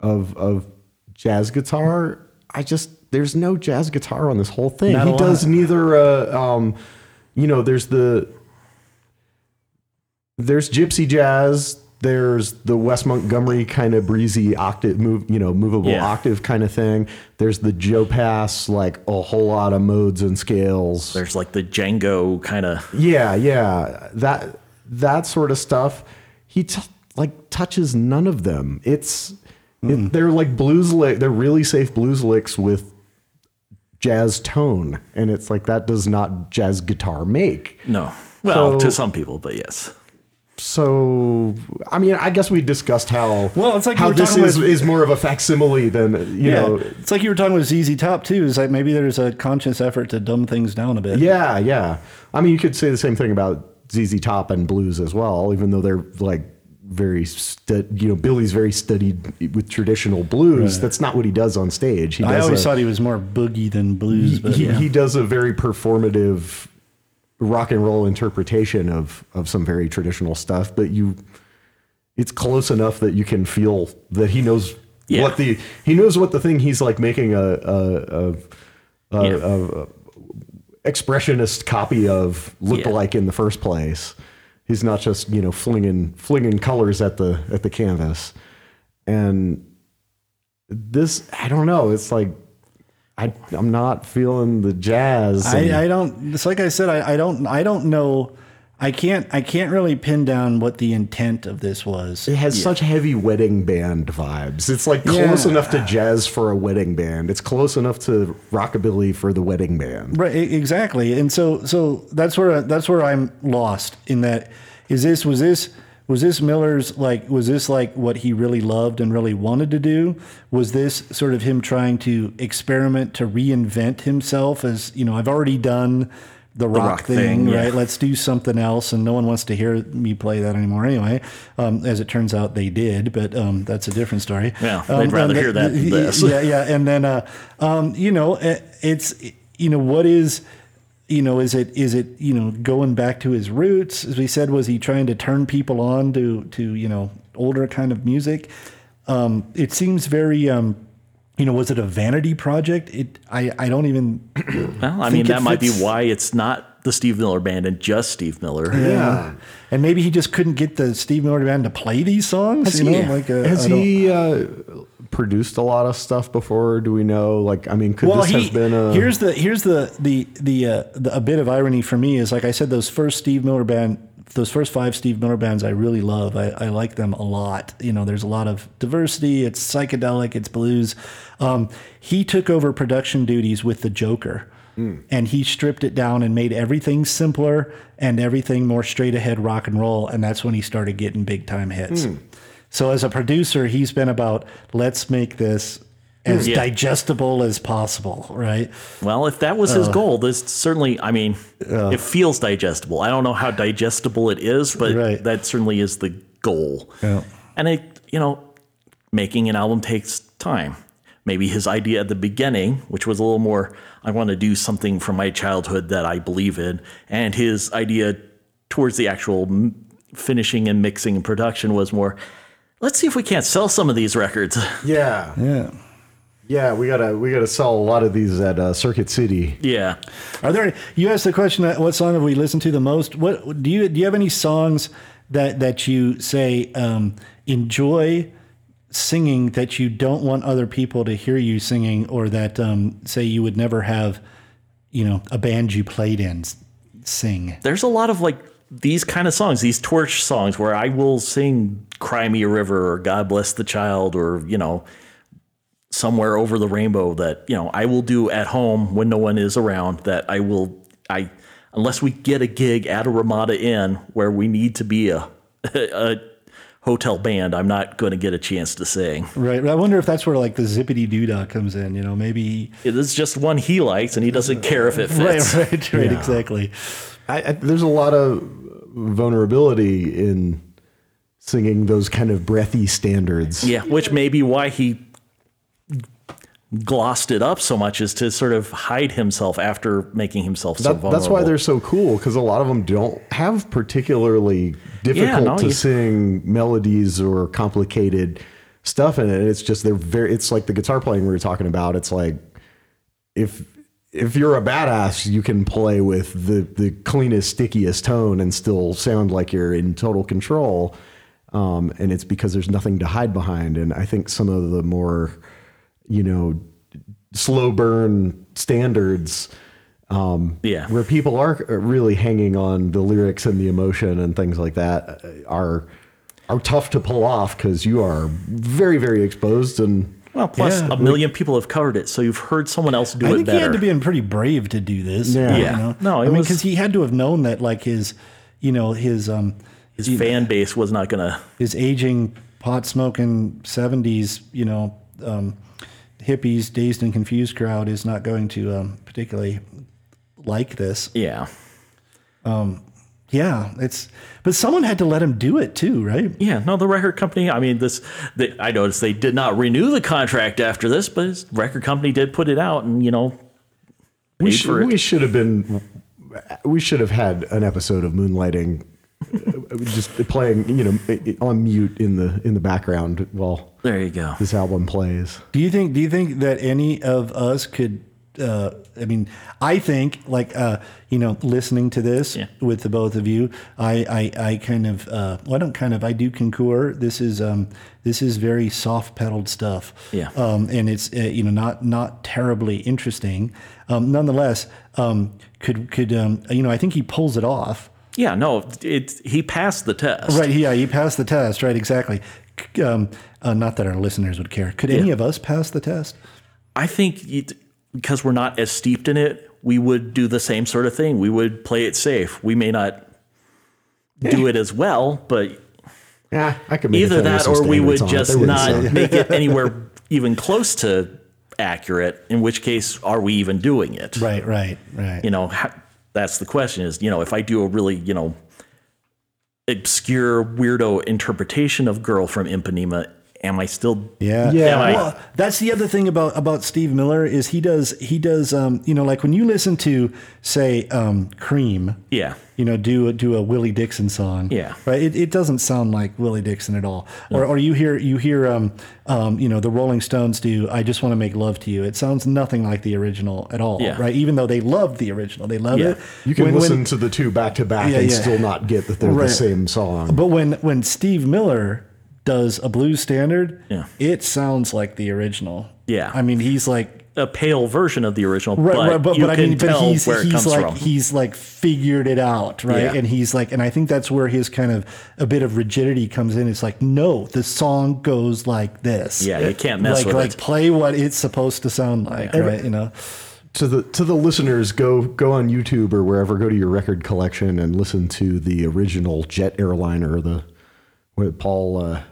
of of jazz guitar. I just there's no jazz guitar on this whole thing. Not he does neither. Uh, um, you know, there's the there's gypsy jazz. There's the Wes Montgomery kind of breezy octave move, you know, movable Yeah. octave kind of thing. There's the Joe Pass, like a whole lot of modes and scales. There's like the Django kind of. Yeah, yeah, that that sort of stuff. He t- like touches none of them. It's it, hmm. they're like blues lick. They're really safe blues licks with jazz tone, and it's like that does not jazz guitar make. No. Well, So- to some people, but yes. So, I mean, I guess we discussed how Well, it's like how this is, with- is more of a facsimile than you yeah, know. it's like you were talking with ZZ Top too. Is like maybe there's a conscious effort to dumb things down a bit. Yeah, yeah. I mean, you could say the same thing about ZZ Top and blues as well, even though they're like very, stu- you know, Billy's very studied with traditional blues. That's not what he does on stage. He does I always a- thought he was more boogie than blues, but he, yeah. he does a very performative rock and roll interpretation of of some very traditional stuff, but you it's close enough that you can feel that he knows Yeah. what the he knows what the thing he's like making a a, a, a, Yeah. a expressionist copy of looked Yeah. like in the first place. He's not just you know flinging flinging colors at the at the canvas, and this I don't know. It's like I I'm not feeling the jazz. I, I don't. It's like I said. I, I don't. I don't know. I can't. I can't really pin down what the intent of this was. it has such heavy wedding band vibes. It's like close Yeah. enough to jazz for a wedding band. It's close enough to rockabilly for the wedding band. Right, exactly. And so so that's where that's where I'm lost in that is this was this was this Miller's like was this like what he really loved and really wanted to do? Was this sort of him trying to experiment to reinvent himself as, you know, I've already done the rock, rock thing, thing, yeah. right? Let's do something else, and no one wants to hear me play that anymore anyway. Um, as it turns out, they did, but um, that's a different story. Yeah, Um, they'd rather hear that than this. Yeah, yeah, and then uh, um, you know, it- it's you know what is you know is it is it you know going back to his roots? As we said was he trying to turn people on to to you know older kind of music? Um it seems very um you know was it a vanity project? It i i don't even Well, I mean, that might be why it's not the Steve Miller Band and just Steve Miller. Yeah. and maybe he just couldn't get the steve miller band to play these songs you know like uh, has he uh, produced a lot of stuff before? Do we know? Like, I mean, could well, this he, have been a? here's the here's the the the, uh, the a bit of irony for me is like I said, those first Steve Miller band, those first five Steve Miller bands, I really love. I, I like them a lot. You know, there's a lot of diversity. It's psychedelic. It's blues. Um, he took over production duties with the Joker. Mm. And he stripped it down and made everything simpler and everything more straight ahead rock and roll. And that's when he started getting big time hits. Mm. So as a producer, he's been about let's make this mm. as Yeah. digestible as possible, right? Well, if that was his uh, goal, this certainly, I mean, uh, it feels digestible. I don't know how digestible it is, but Right. that certainly is the goal. Yeah. And it, you know, making an album takes time. Maybe his idea at the beginning, which was a little more, I want to do something from my childhood that I believe in, and his idea towards the actual m- finishing and mixing and production was more, let's see if we can't sell some of these records. yeah, Yeah. yeah. We gotta we gotta sell a lot of these at uh, Circuit City. yeah. Are there? Any, you asked the question. uh, What song have we listened to the most? What do you do? You have any songs that that you say um, enjoy singing that you don't want other people to hear you singing, or that um, say you would never have, you know, a band you played in sing? there's a lot of like these kind of songs, these torch songs where I will sing Cry Me a River or God Bless the Child or, you know, somewhere over the rainbow that, you know, I will do at home when no one is around that I will I unless we get a gig at a Ramada Inn where we need to be a a hotel band, I'm not going to get a chance to sing. Right. I wonder if that's where like the zippity doodah comes in. You know, maybe. It is just one he likes and he doesn't care if it Right. fits. Right. Right. Exactly. I, I, there's a lot of vulnerability in singing those kind of breathy standards. Yeah, which may be why he glossed it up so much is to sort of hide himself after making himself so That, vulnerable. that's why they're so cool because a lot of them don't have particularly difficult no, to you- sing melodies or complicated stuff in it. It's just they're very. It's like the guitar playing we were talking about. It's like if if you're a badass, you can play with the the cleanest, stickiest tone and still sound like you're in total control. Um, and it's because there's nothing to hide behind. And I think some of the more, you know, slow burn standards um, Yeah. where people are really hanging on the lyrics and the emotion and things like that uh, are are tough to pull off because you are very very exposed and well, plus Yeah, a million people have covered it, so you've heard someone else do I it I think better. he had to be in pretty brave to do this. Yeah. you know? No, it I mean, because he had to have known that, like his, you know, his um, His fan base was not gonna. his aging pot smoking seventies, you know, um, hippies, dazed and confused crowd is not going to um, particularly like this. Yeah, Yeah, it's but someone had to let him do it too, right? yeah. No, the record company. I mean, this. They, I noticed they did not renew the contract after this, but his record company did put it out, and you know, we paid should, for it. we should have been we should have had an episode of moonlighting just playing you know on mute in the in the background while there you go. this album plays Do you think? Do you think that any of us could? Uh, I mean, I think like uh, you know, listening to this Yeah. with the both of you, I I, I kind of uh, well, I don't kind of I do concur. This is um, this is very soft pedaled stuff. Yeah. Um, and it's uh, you know not not terribly interesting. Um, nonetheless, um, could could um, you know I think he pulls it off. Yeah, no, it. He passed the test. Right. Yeah. He passed the test. Right. Exactly. Um, uh, not that our listeners would care. Could any of us pass the test? I think it, because we're not as steeped in it, we would do the same sort of thing. We would play it safe. We may not do it as well, but yeah i could make either that or we would standards on it. just wouldn't make it anywhere even close to accurate. In which case, are we even doing it? Right. Right. Right. You know, ha- that's the question. Is you know, if I do a really you know obscure weirdo interpretation of "Girl from Ipanema," am I still Yeah. Yeah. Am I- Well, that's the other thing about about Steve Miller is he does he does um, you know like when you listen to say um, Cream, yeah you know do a, do a Willie Dixon song, Yeah. right? It, it doesn't sound like Willie Dixon at all. Or or you hear you hear um, um, you know the Rolling Stones do I just want to make love to you. It sounds nothing like the original at all, Yeah. right? Even though they loved the original, they love Yeah. it. you can When- when- listen to the two back to back and yeah. still not get that they're Right. the same song But when when Steve Miller does a blues standard, Yeah. it sounds like the original. Yeah. I mean, he's like a pale version of the original, right, but, right, but, you but I can mean, but he's where it he's comes like from. he's like figured it out, right? Yeah. And he's like, and I think that's where his kind of a bit of rigidity comes in. It's like, no, the song goes like this. Yeah, you can't mess like, with like it. play what it's supposed to sound like, right? You know, to the to the listeners go go on YouTube or wherever go to your record collection and listen to the original jet airliner the Paul uh,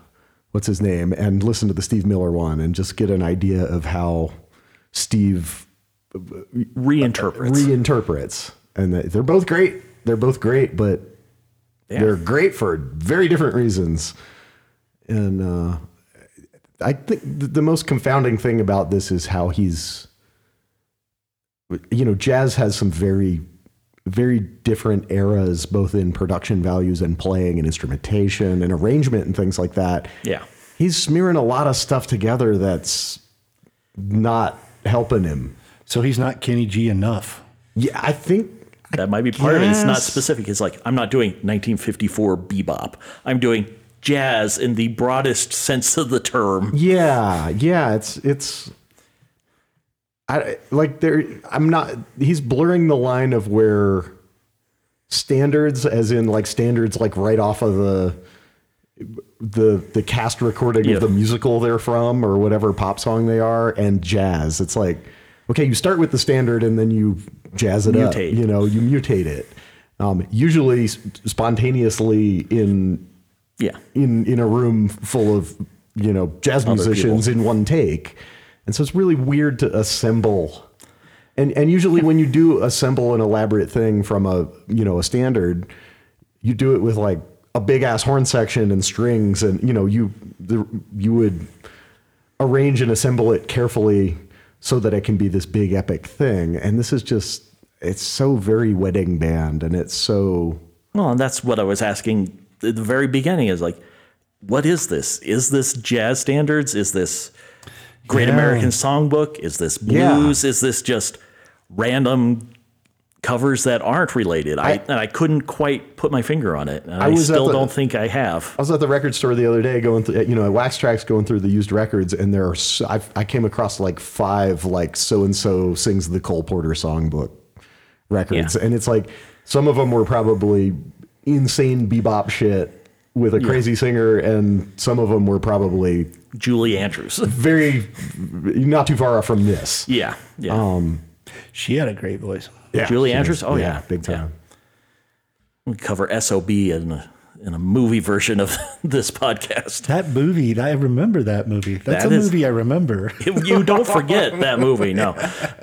what's his name and listen to the Steve Miller one and just get an idea of how Steve Reinterprets. reinterprets and they- they're both great they're both great but Yeah. they're great for very different reasons and uh, I think the most confounding thing about this is how he's you know, jazz has some very, very different eras, both in production values and playing and instrumentation and arrangement and things like that. yeah. He's smearing a lot of stuff together that's not helping him. so he's not Kenny G enough. Yeah, I think. That might be part of it. It's not specific. It's like I'm not doing 1954 bebop. I'm doing jazz in the broadest sense of the term. Yeah, yeah, it's it's. I like there. I'm not. He's blurring the line of where standards, as in like standards, like right off of the the the cast recording Yeah. of the musical they're from or whatever pop song they are, and jazz. It's like okay, you start with the standard and then you jazz it up. You know, you mutate it. Um, usually spontaneously in Yeah. in in a room full of you know jazz musicians in one take and so it's really weird to assemble and and usually when you do assemble an elaborate thing from a you know a standard you do it with like a big ass horn section and strings, and you know you the, you would arrange and assemble it carefully so that it can be this big epic thing. And this is just it's so very wedding band, and it's so Well, and that's what I was asking at the very beginning is like, what is this? Is this jazz standards? Is this Great Yeah. American Songbook? Is this blues? Is this just random covers that aren't related? I, and I couldn't quite put my finger on it. And I, at still the- don't think I have. I was at the record store the other day going through, you know, Wax Trax going through the used records, and there are so, I, I came across like five like so and so sings the Cole Porter songbook records, Yeah. and it's like some of them were probably insane bebop shit with a crazy singer, and some of them were probably Julie Andrews. very not too far off from this. yeah. Yeah. Um, She had a great voice. Yeah, Julie Andrews? was- Oh, yeah. big time. we cover SOB in a, in a movie version of this podcast. That movie, I remember that movie. That's That a is- movie I remember. you don't forget that movie, no.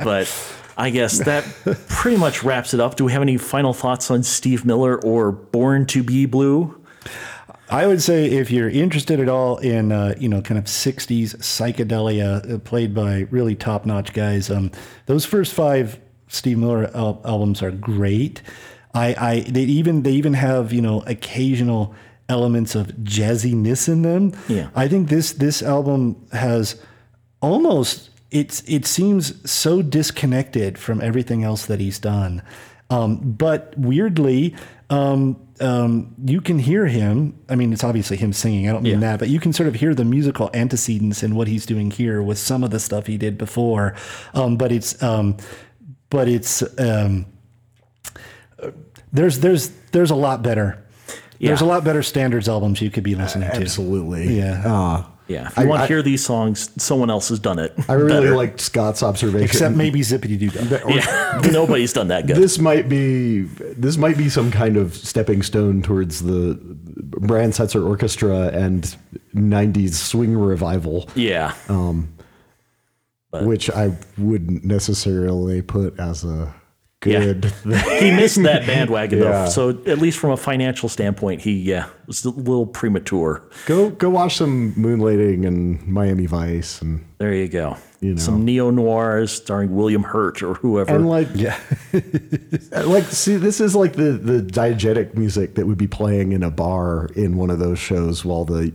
But I guess that pretty much wraps it up. Do we have any final thoughts on Steve Miller or Born to Be Blue? I would say if you're interested at all in uh, you know kind of '60s psychedelia uh, played by really top-notch guys, um, those first five Steve Miller al- albums are great. I, I they even they even have you know occasional elements of jazziness in them. Yeah. I think this this album has almost it's it seems so disconnected from everything else that he's done. Um, but weirdly, um, um, you can hear him. I mean, it's obviously him singing. I don't mean Yeah. that, but you can sort of hear the musical antecedents in what he's doing here with some of the stuff he did before. Um, but it's um, but it's um, there's there's there's a lot better. There's a lot better standards albums you could be listening to. Absolutely. Yeah. Uh, Yeah, if you I- want I- to hear these songs, someone else has done it. I really better. liked Scott's observation. Except maybe Zippity Doo Dah. Yeah, nobody's done that good. this might be this might be some kind of stepping stone towards the Brian Setzer Orchestra and '90s swing revival, yeah, um, which I wouldn't necessarily put as a good. thing. he missed that bandwagon Yeah. though. So at least from a financial standpoint, he yeah was a little premature. Go go watch some Moonlighting and Miami Vice and There you go. You know. Some neo noirs starring William Hurt or whoever. and like yeah, uh, like see this is like the the diegetic music that would be playing in a bar in one of those shows while the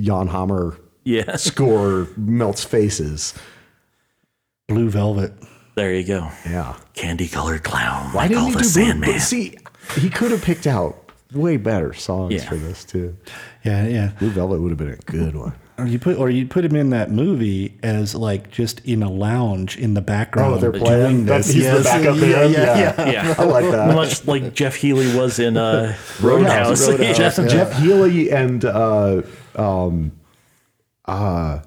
Jan Hammer yeah, score melts faces. Blue Velvet. There you go. Yeah. Candy colored clown. Why like didn't all he the do Sandman. but See, he could have picked out way better songs Yeah. for this too. Yeah, yeah. Blue Velvet would have been a good one. Or you put or you put him in that movie as like just in a lounge in the background. Oh, they're doing playing. this. He's the Yes, backup yeah, band. Yeah, Yeah. yeah. yeah, I like that. much like Jeff Healey was in uh, Roadhouse. Roadhouse. Jeff, Jeff Healey and uh, um, uh,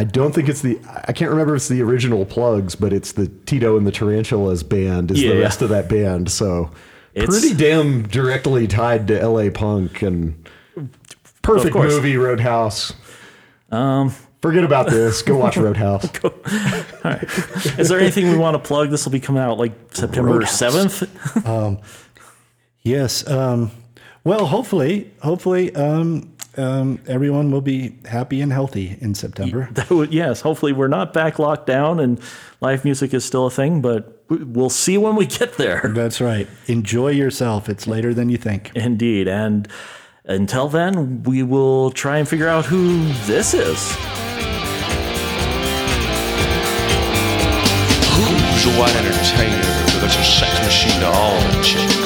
I don't think it's the I can't remember if it's the original Plugz, but it's the Tito and the Tarantulas band is Yeah. the rest of that band. So It's- pretty damn directly tied to LA punk and perfect movie Roadhouse. Um, forget about this. Go watch Roadhouse. Is there anything we want to plug? This will be coming out like September Roadhouse. seventh. Yes. Um, well, hopefully, hopefully, um, um, everyone will be happy and healthy in September. Yes, hopefully we're not back locked down and live music is still a thing, but we- we'll see when we get there. That's right. Enjoy yourself. It's later than you think. Indeed. And until then, we will try and figure out who this is. Who's a white entertainer that's a sex machine to all the chicks?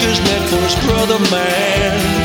Cause that first brother man.